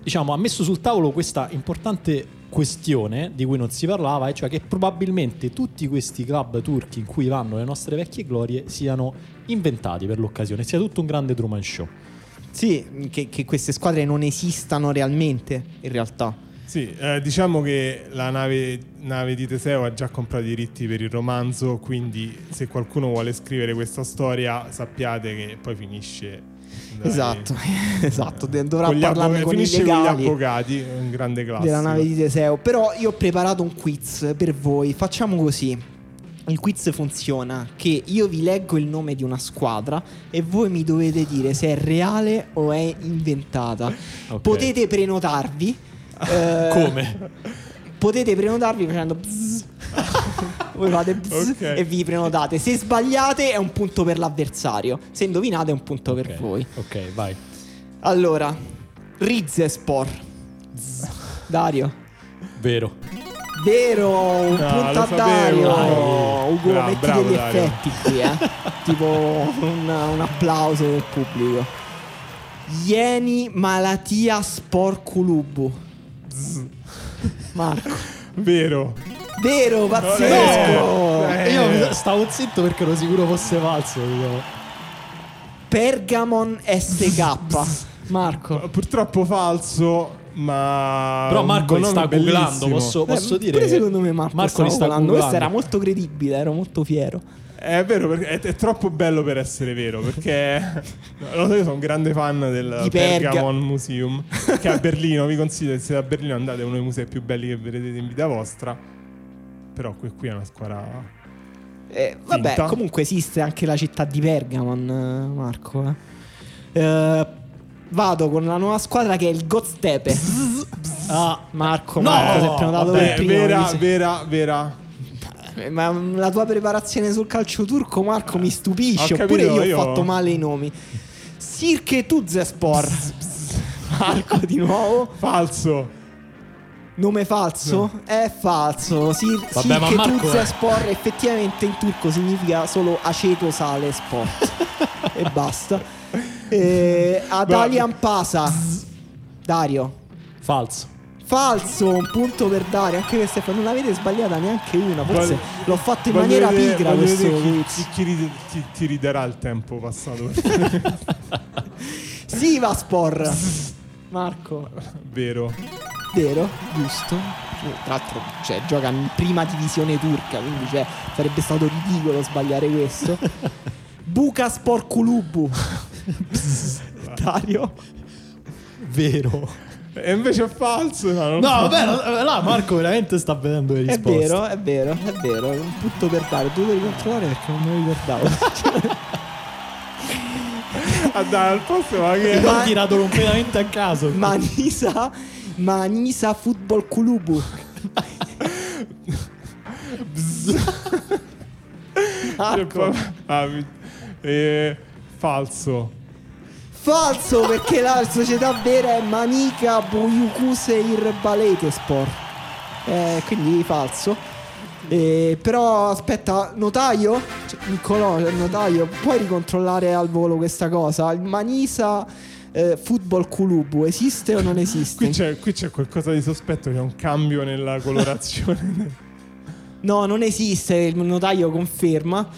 diciamo, ha messo sul tavolo questa importante questione di cui non si parlava, e cioè che probabilmente tutti questi club turchi in cui vanno le nostre vecchie glorie siano inventati per l'occasione, sia tutto un grande Truman Show. Sì, che, che queste squadre non esistano realmente, in realtà. Sì, eh, diciamo che la nave, nave di Teseo ha già comprato i diritti per il romanzo, quindi se qualcuno vuole scrivere questa storia sappiate che poi finisce... dai- Esatto, [laughs] esatto. de- Dovrà con parlarne con i con gli avvocati, è un grande classico. della nave di Teseo. Però io ho preparato un quiz per voi. Facciamo così. Il quiz funziona che io vi leggo il nome di una squadra e voi mi dovete dire se è reale o è inventata. Ok. Potete prenotarvi. eh, Come? Potete prenotarvi facendo bzz. [laughs] Voi fate bzz Ok. e vi prenotate. Se sbagliate è un punto per l'avversario. Se indovinate è un punto per Ok, voi. Ok, vai. Allora, Rizespor. Dario. Vero. Vero, un No, punto lo a. Dario. Dai. Ugo, Bravo, metti bravo, degli Dario. effetti qui, eh. [laughs] tipo un, un applauso del pubblico. Ieni Malatia Sporculubu. Marco. Vero. Vero, pazzesco. Eh. Io stavo zitto perché ero sicuro fosse falso. diciamo. Pergamon SK. [laughs] Marco. Purtroppo falso, ma... Però Marco li sta googlando, bellissimo. posso, posso Eh, dire? Pure secondo me Marco, Marco li sta googlando. Questo era molto credibile, ero molto fiero. È vero, perché è, è troppo bello per essere vero. Perché no, [laughs] lo so, io sono un grande fan del. Pergamon Museum. Che è a [laughs] Berlino. Vi consiglio, se siete a Berlino, andate, è uno dei musei più belli che vedrete in vita vostra. Però qui, qui è una squadra. Eh, vabbè, Finta. comunque esiste anche la città di Pergamon, eh, Marco. eh. Eh, vado con la nuova squadra che è il Godstepe. Ah, Marco, No, Marco, si è prenotato per Vabbè, primo. vera, mi se- vera, vera. Eh, Ma la tua preparazione sul calcio turco, Marco, mi stupisce. Ho Oppure capito, io ho fatto male i nomi. Sirke Tuzespor. Marco di nuovo. Falso. Nome falso? È falso. Sir, Vabbè, Sirke Marco- Tuzespor effettivamente in turco significa solo aceto sale sport. [laughs] e basta. Eh, [laughs] Adalian Pasa. Dario. falso. Falso, un punto per Dario. Anche questa non l'avete sbagliata neanche una. Forse Voglio- l'ho fatto in maniera vedere- pigra questo chi, chi- chi ti ridarà il tempo passato. [laughs] Sivaspor. Marco. Vero. Vero, giusto. Tra l'altro, cioè, gioca in prima divisione turca, quindi cioè, sarebbe stato ridicolo sbagliare questo. [laughs] Bukaspor Kulubu. Dario. Vero. E invece è falso. No, non No, so. vabbè, là- là Marco veramente sta vedendo le È risposte. vero, è vero, è vero. Un punto per Dario. Tu devi controllare perché non me lo ricordavo. A dare al posto, ma che. L'ho tirato completamente a caso. Manisa Manisa Football Club. Marco. Ah, mi- eh, falso. Falso perché la società vera è Manica Boyukuseir Balete Sport. Eh, quindi falso. Eh, però aspetta, notaio? Cioè, Niccolò, notaio, puoi ricontrollare al volo questa cosa? Il Manisa eh, Football Club esiste o non esiste? Qui c'è, qui c'è qualcosa di sospetto, c'è un cambio nella colorazione. [laughs] No, non esiste, il notaio conferma.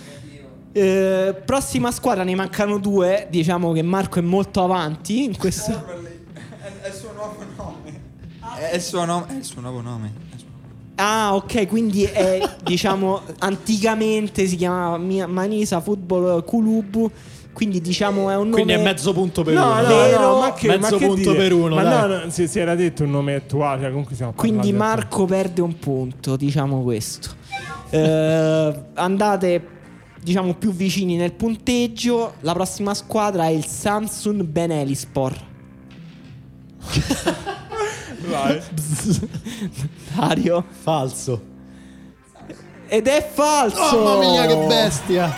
Eh, prossima squadra ne mancano due. Diciamo che Marco è molto avanti in questo. [laughs] È il suo nuovo nome. È il suo, nome. È il suo nuovo nome. Ah, ok, quindi è diciamo anticamente si chiamava Manisa Football Club. Quindi diciamo è un nome. Quindi è mezzo punto per No, uno. no. Vero? no, ma che, Mezzo ma che punto dire? per uno, Ma dai. no, no, si, si era detto un nome attuale, cioè comunque siamo Quindi Marco perde un punto, diciamo questo. Eh, andate, diciamo, più vicini nel punteggio. La prossima squadra è il Samsung Benelispor. Vai. [laughs] Dario. Falso. Ed è falso! Mamma mia, che bestia!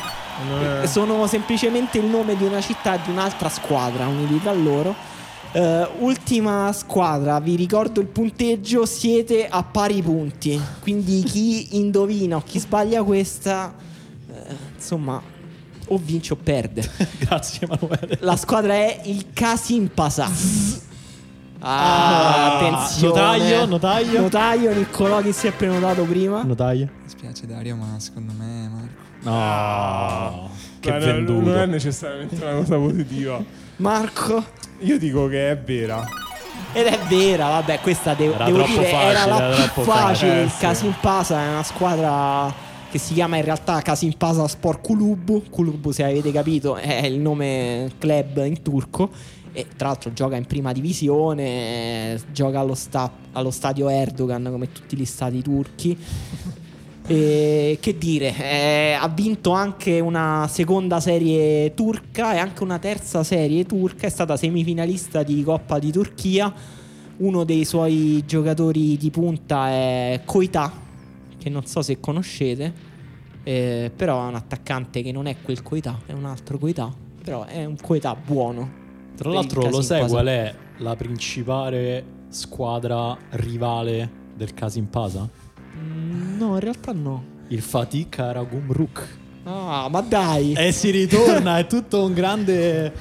È- Sono semplicemente il nome di una città e di un'altra squadra uniti tra loro. Eh, ultima squadra, vi ricordo il punteggio, siete a pari punti. Quindi chi indovina o chi sbaglia questa, eh, insomma, o vince o perde. [laughs] Grazie Emanuele. La squadra è il Casim Pasa. Ah, Ah, attenzione. notaio, notaio. Notaio, Niccolò che si è prenotato prima. Notaio? Mi spiace Dario, ma secondo me Marco. No. Che no, venduto. Non è necessariamente una cosa positiva. Marco. Io dico che è vera. Ed è vera, vabbè, questa devo, Era devo dire facile, era la era più facile. facile. il Eh, sì. Casim Pasa è una squadra che si chiama in realtà Casim Pasa Sport Kulub. Kulub, se avete capito, è il nome club in turco. E tra l'altro gioca in prima divisione, gioca allo, sta- allo stadio Erdogan come tutti gli stati turchi. E che dire, eh, ha vinto anche una seconda serie turca e anche una terza serie turca, è stata semifinalista di Coppa di Turchia. Uno dei suoi giocatori di punta è Koita, che non so se conoscete, eh, però è un attaccante che non è quel Koita, è un altro Koita, però è un Koita buono. Tra l'altro, lo sai qual è la principale squadra rivale del Kasim Pasa? Mm, No, in realtà no. Il Fatih Karagumruk. Ah, ma dai! E si ritorna, è tutto un grande.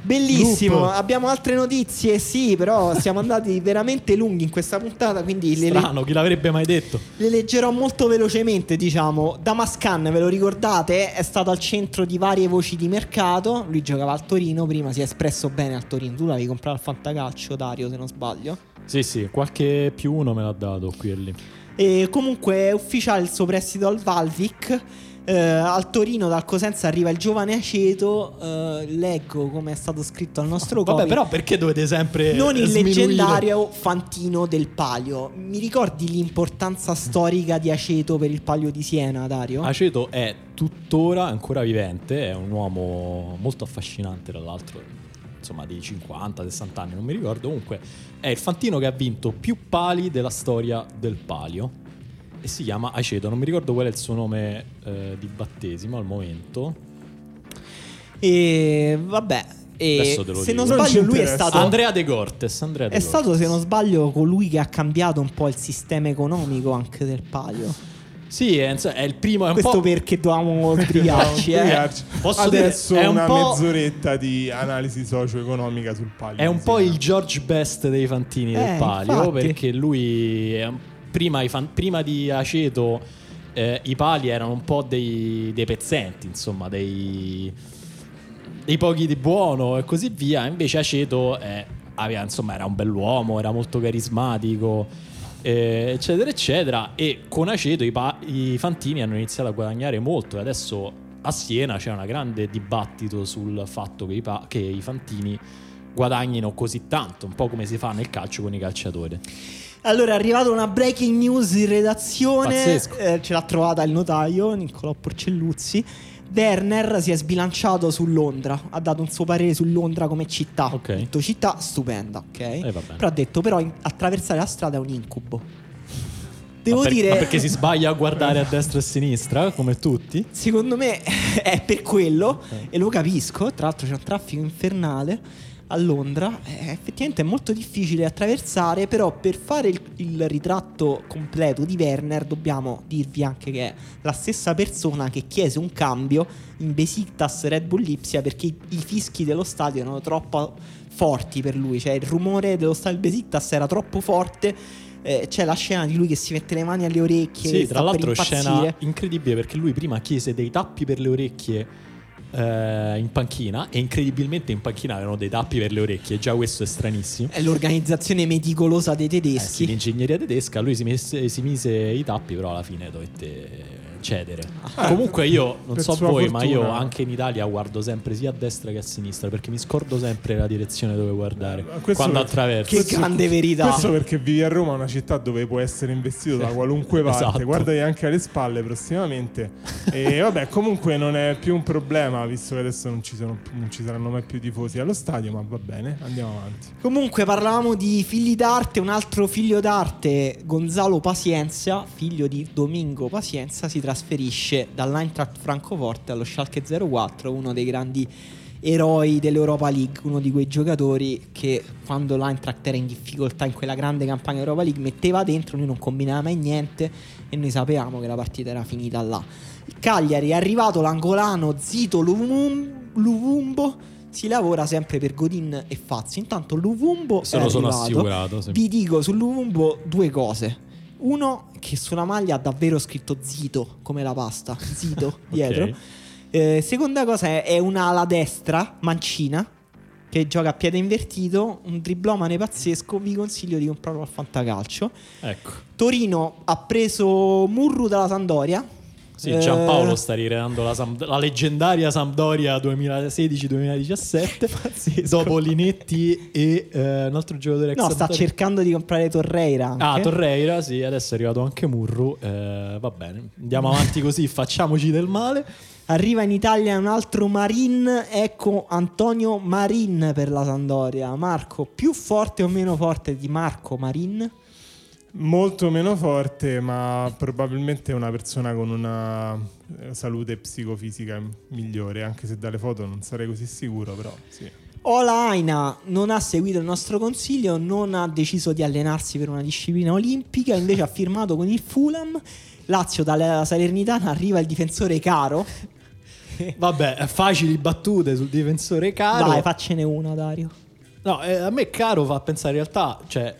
Bellissimo, Loop. abbiamo altre notizie, sì, però siamo andati [laughs] veramente lunghi in questa puntata, quindi le, le- Strano, chi l'avrebbe mai detto? le leggerò molto velocemente, diciamo. Damascan, ve lo ricordate, è stato al centro di varie voci di mercato, lui giocava al Torino, prima si è espresso bene al Torino, tu l'avevi comprato al Fantacalcio, Dario, se non sbaglio. Sì, sì, qualche più uno me l'ha dato qui e lì. E comunque è ufficiale il suo prestito al Valvic. Eh, al Torino dal Cosenza arriva il giovane Aceto. eh, leggo come è stato scritto al nostro Vabbè, comic. però perché dovete sempre. Non il sminuire? leggendario Fantino del Palio. Mi ricordi l'importanza storica di Aceto per il Palio di Siena, Dario? Aceto è tuttora ancora vivente, è un uomo molto affascinante, tra l'altro, insomma, di 50-60 anni, non mi ricordo. Comunque, è il fantino che ha vinto più pali della storia del palio. E si chiama Aceto, non mi ricordo qual è il suo nome eh, di battesimo al momento. E vabbè. E se dico. non sbaglio, lui è stato. Andrea De Cortes. Andrea De È Cortes. stato, se non sbaglio, colui che ha cambiato un po' il sistema economico anche del Palio. Sì, è, è il primo. È un Questo po'. perché dovevamo [laughs] sbrigarci, eh. Posso Adesso dire, è un una po'- mezz'oretta di analisi socio-economica sul palio. È un po' il George Best dei fantini Eh, del palio infatti. perché lui è un- prima, fan- prima di Aceto eh, i pali erano un po' dei, dei pezzenti, insomma, dei, dei pochi di buono e così via. Invece Aceto è- aveva, insomma, era un bell'uomo, era molto carismatico, eh, eccetera, eccetera. E con Aceto i, pa- i fantini hanno iniziato a guadagnare molto e adesso a Siena c'è un grande dibattito sul fatto che i, pa- che i fantini guadagnino così tanto, un po' come si fa nel calcio con i calciatori. Allora è arrivata una breaking news in redazione. Eh, ce l'ha trovata il notaio Niccolò Porcelluzzi. Werner si è sbilanciato su Londra, ha dato un suo parere su Londra come città. Ok. Ha detto città stupenda, ok? Eh. Però ha detto però in- attraversare la strada è un incubo. Devo ma per- dire ma perché si sbaglia a guardare a destra e a sinistra, come tutti? Secondo me [laughs] è per quello e lo capisco. Tra l'altro c'è un traffico infernale a Londra. Eh, effettivamente è molto difficile attraversare, però per fare il, il ritratto completo di Werner dobbiamo dirvi anche che è la stessa persona che chiese un cambio in Besiktas Red Bull Lipsia perché i, i fischi dello stadio erano troppo forti per lui, cioè il rumore dello stadio Besiktas era troppo forte. Eh, c'è la scena di lui che si mette le mani alle orecchie. Sì, tra l'altro scena incredibile perché lui prima chiese dei tappi per le orecchie eh, in panchina e incredibilmente in panchina avevano dei tappi per le orecchie, già questo è stranissimo. È l'organizzazione meticolosa dei Eh sì, tedeschi. l'ingegneria tedesca, lui si, messe- si mise i tappi, però alla fine dovette cedere. Ah, Comunque io, non so voi, ma io fortuna. anche in Italia guardo sempre sia a destra che a sinistra perché mi scordo sempre la direzione dove guardare Eh, questo quando per- attraverso. Che grande verità. Questo perché vivi a Roma, una città dove puoi essere investito da qualunque parte. Esatto. Guardati anche alle spalle prossimamente. e [laughs] vabbè, comunque non è più un problema, visto che adesso non ci, sono, non ci saranno mai più tifosi allo stadio, ma va bene, andiamo avanti. Comunque parlavamo di figli d'arte, un altro figlio d'arte, Gonzalo Pazienza, figlio di Domingo Pazienza, si trasferisce dall'Eintracht Francoforte allo Schalke 04, uno dei grandi eroi dell'Europa League, uno di quei giocatori che quando l'Eintracht era in difficoltà in quella grande campagna Europa League metteva dentro, lui non combinava mai niente e noi sapevamo che la partita era finita là. Il Cagliari è arrivato l'angolano Zito Luvum- Luvumbo. Si lavora sempre per Godin e Fazzi. Intanto Luvumbo Se è lo sono arrivato. assicurato. sì. Vi dico su Luvumbo due cose. Uno, che sulla maglia ha davvero scritto Zito, come la pasta, Zito [laughs] dietro. Eh, seconda cosa è, è una ala destra, mancina, che gioca a piede invertito, un driblomane pazzesco, vi consiglio di comprarlo al fantacalcio. Ecco. Torino ha preso Murru dalla Sandoria. Sì, Eh, Giampaolo sta rireando la, Samp- la leggendaria Sampdoria 2016-2017 [laughs] dopo Linetti e eh, un altro giocatore No, sta Sampdoria. cercando di comprare Torreira. Ah, anche. Torreira, sì, adesso è arrivato anche Murru. eh, va bene, andiamo avanti così, [laughs] facciamoci del male. Arriva in Italia un altro Marin, ecco Antonio Marin per la Sandoria. Marco, più forte o meno forte di Marco Marin? Molto meno forte, ma probabilmente una persona con una eh, salute psicofisica migliore, anche se dalle foto non sarei così sicuro, però sì. Ola Aina non ha seguito il nostro consiglio, non ha deciso di allenarsi per una disciplina olimpica, invece ha firmato con il Fulham. Lazio dalla Salernitana arriva il difensore Caro. [laughs] Vabbè, facili battute sul difensore caro. Vai, faccene una, Dario. No, eh, a me caro fa pensare in realtà, cioè,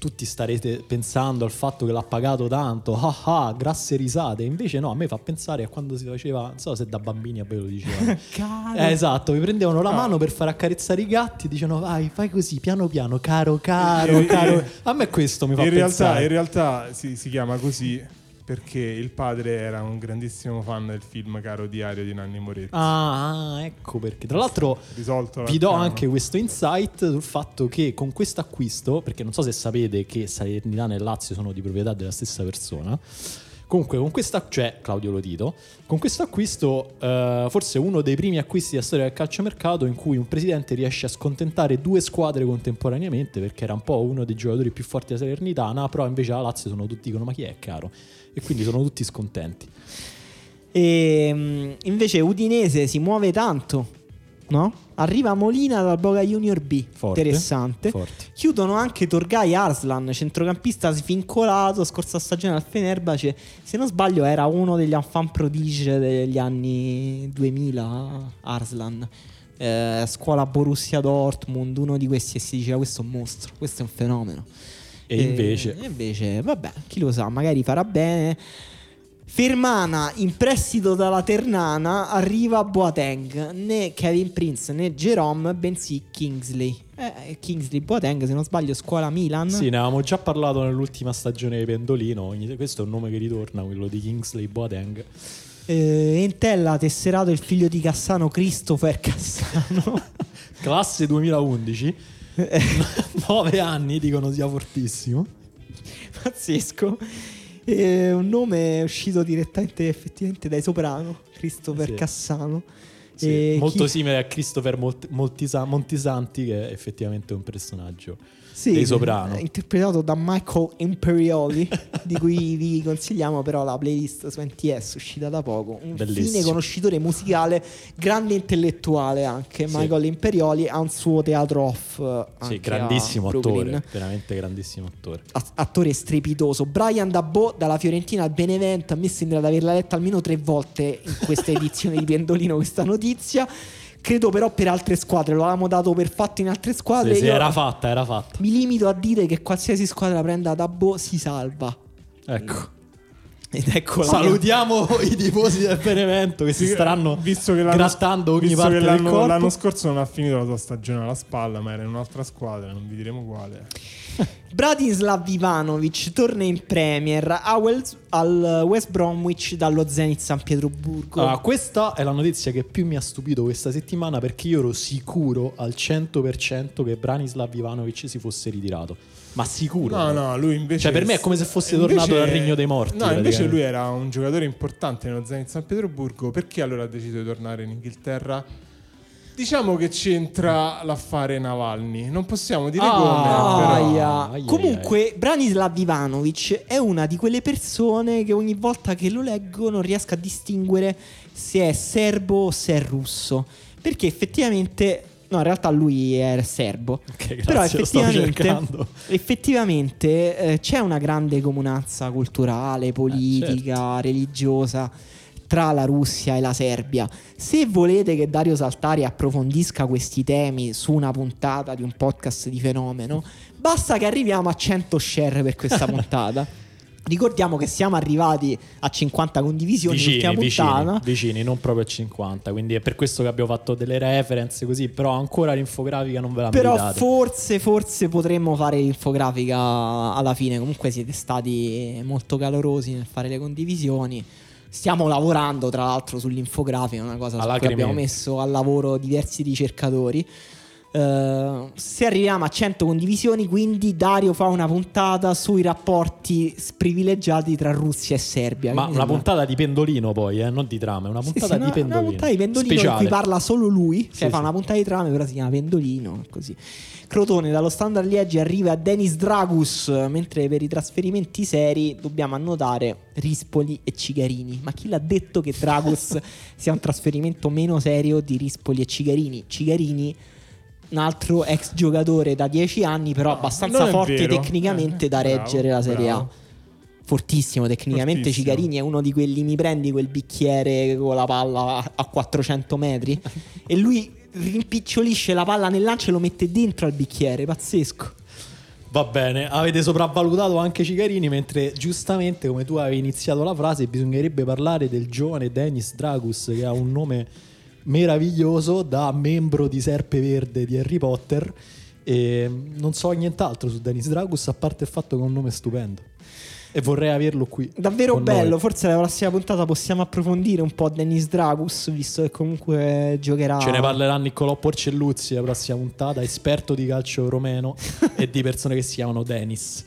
tutti starete pensando al fatto che l'ha pagato tanto, ah ah, grasse risate. Invece no, a me fa pensare a quando si faceva, non so se da bambini a voi lo dicevano. [laughs] Eh, esatto, vi prendevano la mano per far accarezzare i gatti, dicevano vai, fai così, piano piano, caro, caro, caro. A me questo mi fa in realtà, pensare. in realtà si, si chiama così perché il padre era un grandissimo fan del film Caro Diario di Nanni Moretti. Ah, ah, ecco perché. Tra l'altro Risolto vi do anche questo insight sul fatto che con questo acquisto, perché non so se sapete che Salernitana e Lazio sono di proprietà della stessa persona. Comunque, con questa, cioè Claudio Lotito, con questo acquisto, eh, forse uno dei primi acquisti della storia del calciomercato in cui un presidente riesce a scontentare due squadre contemporaneamente, perché era un po' uno dei giocatori più forti della Salernitana, però invece la Lazio sono tutti dicono ma chi è caro? E quindi sono tutti scontenti. E mm, invece Udinese si muove tanto, no? Arriva Molina dal Boca Junior B. Forte. Interessante. Forti. Chiudono anche Torgai Arslan, centrocampista svincolato, scorsa stagione al Fenerbahce. Se non sbaglio era uno degli enfant prodige degli anni 2000, Arslan. Eh, scuola Borussia Dortmund, uno di questi e si diceva questo è un mostro, questo è un fenomeno. E invece... e invece, vabbè, chi lo sa, magari farà bene. Fermana in prestito dalla Ternana arriva Boateng, né Kevin Prince né Jerome, bensì Kingsley. Eh, Kingsley Boateng, se non sbaglio, scuola Milan. Sì, ne avevamo già parlato nell'ultima stagione di Pendolino. Questo è un nome che ritorna, quello di Kingsley Boateng. Eh, Entella ha tesserato il figlio di Cassano, Christopher Cassano. [laughs] Classe 2011. [laughs] 9 anni, dicono sia fortissimo. Pazzesco. E un nome uscito direttamente effettivamente dai Soprano, Christopher Sì. Cassano. Sì, molto chi- simile a Christopher Molt- Moltisa- Montisanti, che è effettivamente un personaggio Sì, dei Soprano. eh, interpretato da Michael Imperioli, [laughs] di cui vi consigliamo però la playlist su NTS uscita da poco. Un Bellissimo. fine conoscitore musicale, grande intellettuale anche. Sì. Michael Imperioli ha un suo teatro off. eh, Sì, grandissimo attore, veramente grandissimo attore. A- attore strepitoso. Brian Dabbo dalla Fiorentina al Benevento. A me sembra di averla letta almeno tre volte in questa [laughs] edizione di Pendolino questa notizia. Credo però per altre squadre. Lo avevamo dato per fatto in altre squadre. Sì, sì, era fatta, era fatta. Mi limito a dire che qualsiasi squadra prenda Dabbo si salva. Ecco. Ed ecco Salutiamo i tifosi del Benevento che si Sì, staranno visto che l'anno, grattando ogni visto parte che del l'anno, corpo. l'anno scorso non ha finito la sua stagione alla spalla, ma era in un'altra squadra, non vi diremo quale. [laughs] Bratislav Ivanovic torna in Premier a Wells- al West Bromwich dallo Zenit San Pietroburgo. Allora, questa è la notizia che più mi ha stupito questa settimana perché io ero sicuro al 100% che Branislav Ivanovic si fosse ritirato. Ma sicuro. No, no, lui invece. Cioè, per me è come se fosse invece- tornato dal Regno dei Morti, No, invece lui era un giocatore importante nello Zenit San Pietroburgo. Perché allora ha deciso di tornare in Inghilterra? Diciamo che c'entra l'affare Navalny. Non possiamo dire Ah, come, però. Aia. Ai, ai, Comunque, Branislav Ivanovic è una di quelle persone che ogni volta che lo leggo non riesco a distinguere se è serbo o se è russo. Perché effettivamente. No, in realtà lui è serbo. Ok, grazie, Però effettivamente, effettivamente eh, c'è una grande comunanza culturale, politica, certo. religiosa tra la Russia e la Serbia. Se volete che Dario Saltari approfondisca questi temi su una puntata di un podcast di fenomeno, basta che arriviamo a 100 share per questa [laughs] puntata. Ricordiamo che siamo arrivati a 50 condivisioni Vicini, vicini, vicini, non proprio a 50. Quindi è per questo che abbiamo fatto delle reference così. Però ancora l'infografica non ve la Però meritate. forse, forse potremmo fare l'infografica alla fine. Comunque siete stati molto calorosi nel fare le condivisioni. Stiamo lavorando tra l'altro sull'infografica, una cosa A su cui lacrime. abbiamo messo al lavoro diversi ricercatori. Eh, se arriviamo a 100 condivisioni, quindi Dario fa una puntata sui rapporti privilegiati tra Russia e Serbia. Ma una sembra- puntata di pendolino poi, eh, non di trama, è una sì, puntata sì, di una, pendolino. una puntata di pendolino in Speciale. cui parla solo lui. Cioè, Sì, fa sì. una puntata di trame, però si chiama pendolino. Così. Crotone dallo standard Liegi arriva a Denis Dragus. Mentre per i trasferimenti seri dobbiamo annotare Rispoli e Cigarini. Ma chi l'ha detto che Dragus [laughs] sia un trasferimento meno serio di Rispoli e Cigarini? Cigarini. Un altro ex giocatore da 10 anni, però abbastanza forte vero. tecnicamente Eh, da bravo, reggere la Serie A. bravo. Fortissimo tecnicamente. Fortissimo. Cigarini è uno di quelli. Mi prendi quel bicchiere con la palla a- a 400 metri e lui rimpicciolisce la palla nel lancio e lo mette dentro al bicchiere. Pazzesco. Va bene, avete sopravvalutato anche Cicarini, mentre giustamente, come tu avevi iniziato la frase, bisognerebbe parlare del giovane Dennis Dragus, che ha un nome meraviglioso da membro di Serpe Verde di Harry Potter. E non so nient'altro su Dennis Dragus, a parte il fatto che è un nome stupendo. E vorrei averlo qui. Davvero bello. noi. Forse la prossima puntata possiamo approfondire un po' Dennis Dragus, visto che comunque giocherà. Ce ne parlerà Niccolò Porcelluzzi la prossima puntata, esperto di calcio romeno [laughs] e di persone che si chiamano Dennis.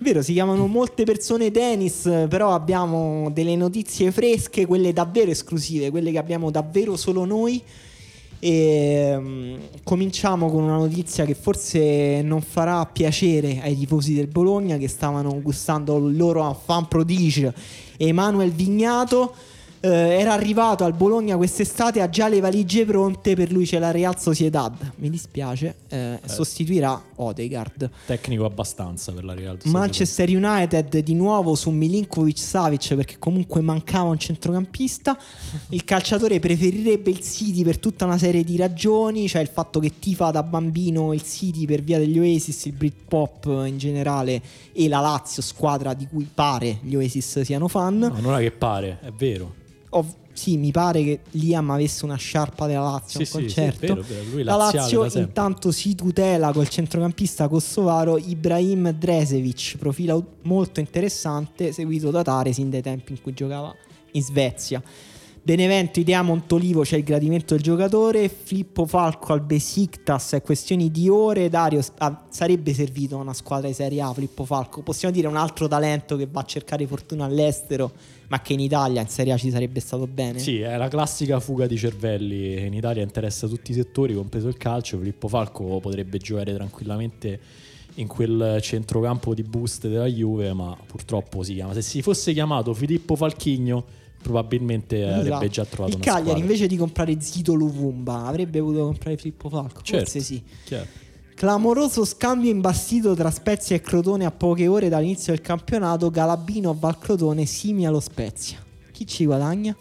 Vero, si chiamano molte persone Dennis, però abbiamo delle notizie fresche, quelle davvero esclusive, quelle che abbiamo davvero solo noi. E mm, cominciamo con una notizia che forse non farà piacere ai tifosi del Bologna che stavano gustando il loro fan prodigio Emanuel Vignato. Eh, era arrivato al Bologna quest'estate, ha già le valigie pronte, per lui c'è la Real Sociedad. Mi dispiace, eh, sostituirà Odegaard. Tecnico abbastanza per la Real Sociedad. Manchester United di nuovo su Milinkovic Savic perché comunque mancava un centrocampista. Il calciatore preferirebbe il City per tutta una serie di ragioni, cioè il fatto che tifa da bambino il City per via degli Oasis, il Britpop in generale e la Lazio, squadra di cui pare gli Oasis siano fan. No, non è che pare, è vero. Ov- sì, mi pare che Liam avesse una sciarpa della Lazio Sì, un sì, sì, concerto. vero, vero. La Lazio intanto si tutela col centrocampista kosovaro Ibrahim Dresevic, profilo molto interessante, seguito da Taresin dai tempi in cui giocava in Svezia. Benevento, idea Montolivo, c'è il gradimento del giocatore. Filippo Falco al Besiktas, è questioni di ore. Dario ah, sarebbe servito a una squadra di Serie A. Filippo Falco, possiamo dire un altro talento che va a cercare fortuna all'estero, ma che in Italia, in Serie A, ci sarebbe stato bene. Sì, è la classica fuga di cervelli. In Italia interessa tutti i settori, compreso il calcio. Filippo Falco potrebbe giocare tranquillamente in quel centrocampo di boost della Juve, ma purtroppo si chiama. Se si fosse chiamato Filippo Falchigno, probabilmente Esatto. avrebbe già trovato Il Cagliari squadra. invece di comprare Zito Luvumba avrebbe voluto comprare Filippo Falco. Certo. Forse sì. Chiaro. Clamoroso scambio imbastito tra Spezia e Crotone a poche ore dall'inizio del campionato. Galabino va al Crotone, Simi allo Spezia. Chi ci guadagna?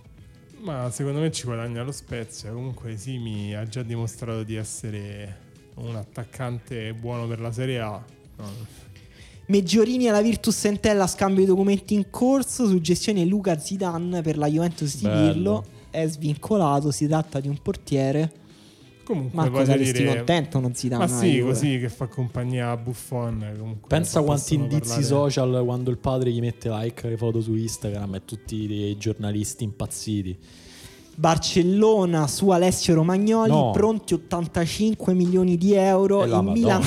Ma secondo me ci guadagna lo Spezia. Comunque Simi ha già dimostrato di essere un attaccante buono per la Serie A. No, Meggiorini alla Virtus Entella, scambio di documenti in corso. Suggestione Luca Zidane per la Juventus di Bello. Pirlo. È svincolato, si tratta di un portiere. Comunque Marco voglio saresti dire... contento uno Zidane? Ma alla sì, così che fa compagnia a Buffon. Comunque Pensa quanti indizi parlare- social quando il padre gli mette like alle foto su Instagram e tutti i giornalisti impazziti. Barcellona su Alessio Romagnoli, No. pronti 85 milioni di euro. E la Il Milan.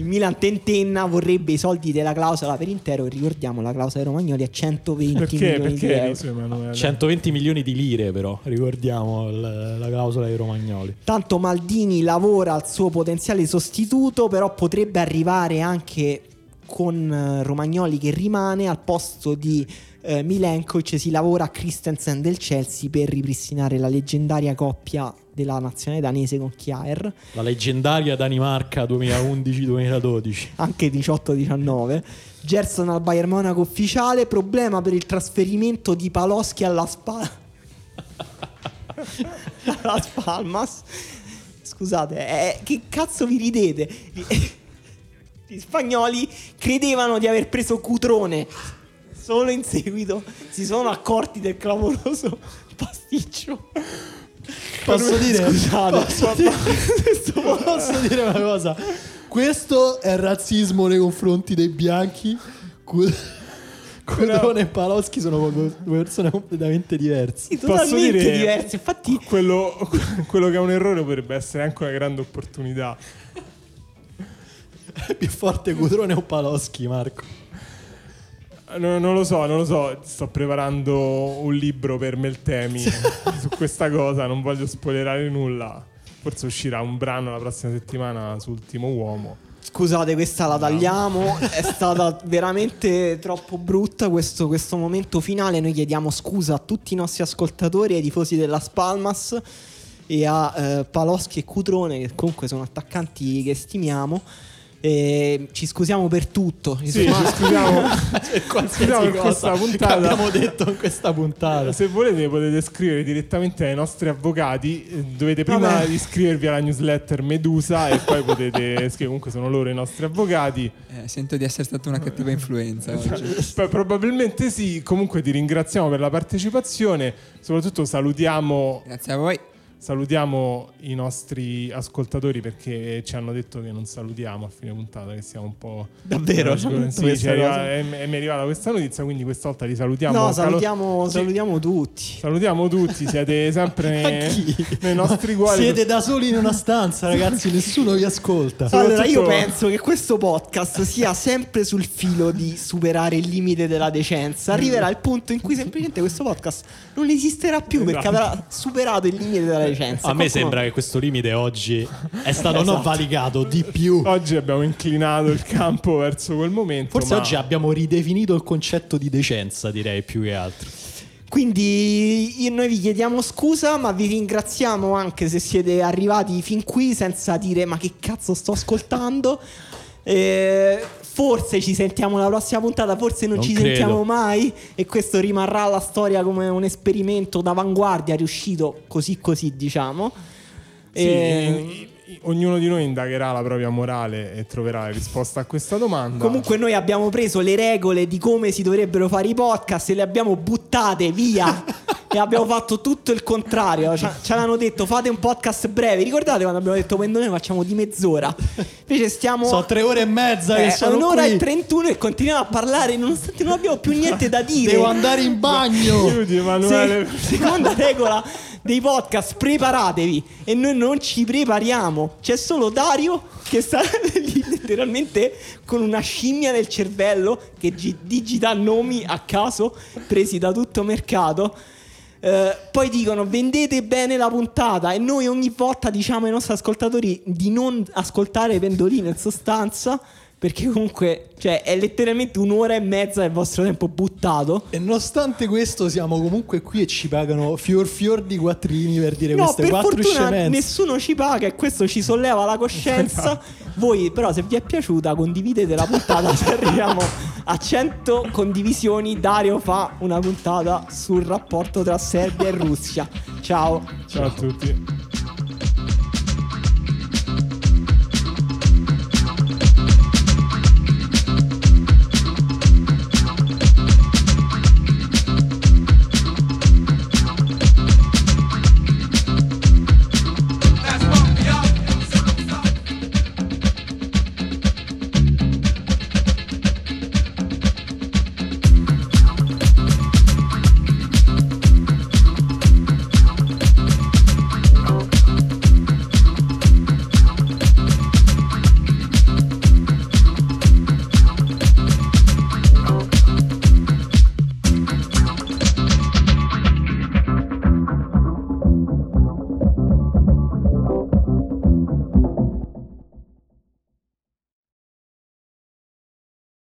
Il Milan tentenna vorrebbe i soldi della clausola per intero. E ricordiamo la clausola di Romagnoli è 120 Perché? milioni Perché di euro. Emanuele? 120 milioni di lire però, ricordiamo l- la clausola dei Romagnoli. Tanto Maldini lavora al suo potenziale sostituto, però potrebbe arrivare anche con eh, Romagnoli che rimane al posto di eh, Milenkovic. Si lavora a Christensen del Chelsea per ripristinare la leggendaria coppia della nazionale danese con Kjaer, La leggendaria Danimarca 2011-2012. anche 18-19. Gerson al Bayern Monaco ufficiale. Problema per il trasferimento di Paloschi alla Spal. [laughs] alla Spalmas. Scusate, eh, che cazzo vi ridete? Gli- [laughs] Gli spagnoli credevano di aver preso Cutrone. Solo in seguito si sono accorti del clamoroso pasticcio. Posso dire, Scusate, posso, dire, [laughs] posso dire una cosa? Questo è razzismo nei confronti dei bianchi. Cudrone e Paloschi sono due persone completamente diverse. Sì, Posso totalmente dire- diversi. Infatti, Quello, quello che è un errore potrebbe essere anche una grande opportunità. È più forte Cudrone o Paloschi, Marco? No, non lo so, non lo so. Sto preparando un libro per Meltemi su questa cosa. Non voglio spoilerare nulla. Forse uscirà un brano la prossima settimana su Ultimo Uomo. Scusate, questa la tagliamo. È stata veramente troppo brutta questo, questo momento finale. Noi chiediamo scusa a tutti i nostri ascoltatori, ai tifosi della Spalmas e a eh, Paloschi e Cutrone, che comunque sono attaccanti che stimiamo. E ci scusiamo per tutto. Sì, ci scusiamo. [laughs] Cioè, qualsiasi Scusiamo cosa questa puntata. abbiamo detto in questa puntata. Se volete potete scrivere direttamente ai nostri avvocati. Eh, Dovete prima Vabbè. iscrivervi alla newsletter Medusa e poi potete [laughs] scrivere. Comunque sono loro i nostri avvocati. Eh, sento di essere stata una cattiva influenza oggi. [laughs] Poi probabilmente sì. Comunque ti ringraziamo per la partecipazione. Soprattutto salutiamo Grazie a voi. Salutiamo i nostri ascoltatori perché ci hanno detto che non salutiamo a fine puntata, che siamo un po'... Davvero? Sì, è, arriva- cosa? è- è- mi è arrivata questa notizia, quindi questa volta li salutiamo. no, calo- salutiamo, sì, salutiamo tutti. salutiamo tutti, siete [laughs] sempre nei, nei nostri cuori. Siete da soli in una stanza, ragazzi, nessuno vi ascolta. Allora, io penso che questo podcast sia sempre sul filo di superare il limite della decenza. Arriverà il punto in cui semplicemente questo podcast non esisterà più perché Esatto. avrà superato il limite della decenza. A me Qualcuno- sembra che questo limite oggi è stato non Esatto. valicato di più. Oggi abbiamo inclinato il campo verso quel momento. Forse ma- oggi abbiamo ridefinito il concetto di decenza, direi più che altro. Quindi noi vi chiediamo scusa, ma vi ringraziamo anche se siete arrivati fin qui senza dire ma che cazzo sto ascoltando. Eh, forse ci sentiamo la prossima puntata, forse non, Non ci credo. sentiamo mai e questo rimarrà la storia come un esperimento d'avanguardia riuscito così così diciamo. Sì, Eh, i- ognuno di noi indagherà la propria morale e troverà la risposta a questa domanda. Comunque noi abbiamo preso le regole di come si dovrebbero fare i podcast e le abbiamo buttate via [laughs] e abbiamo fatto tutto il contrario. Ci, [laughs] ci avevano detto fate un podcast breve. Ricordate quando abbiamo detto quando noi facciamo di mezz'ora? Invece stiamo. Sono tre ore e mezza che Eh, sono un'ora qui. e 31 e continuiamo a parlare nonostante non abbiamo più niente da dire. Devo andare in bagno. [laughs] Chiudi, Emanuele. Se- seconda regola dei podcast, preparatevi. E noi non ci prepariamo. C'è solo Dario che sta [laughs] lì letteralmente con una scimmia nel cervello che gi- digita nomi a caso presi da tutto mercato. Eh, poi dicono vendete bene la puntata. E noi ogni volta diciamo ai nostri ascoltatori di non ascoltare Pendolino in sostanza perché comunque cioè, è letteralmente un'ora e mezza del vostro tempo buttato E nonostante questo siamo comunque qui e ci pagano fior fior di quattrini per dire No, queste per quattro fortuna scemenze. nessuno ci paga e questo ci solleva la coscienza. [laughs] Voi, però, se vi è piaciuta, condividete la puntata. Se arriviamo a 100 condivisioni, Dario fa una puntata sul rapporto tra Serbia e Russia. Ciao. Ciao a tutti.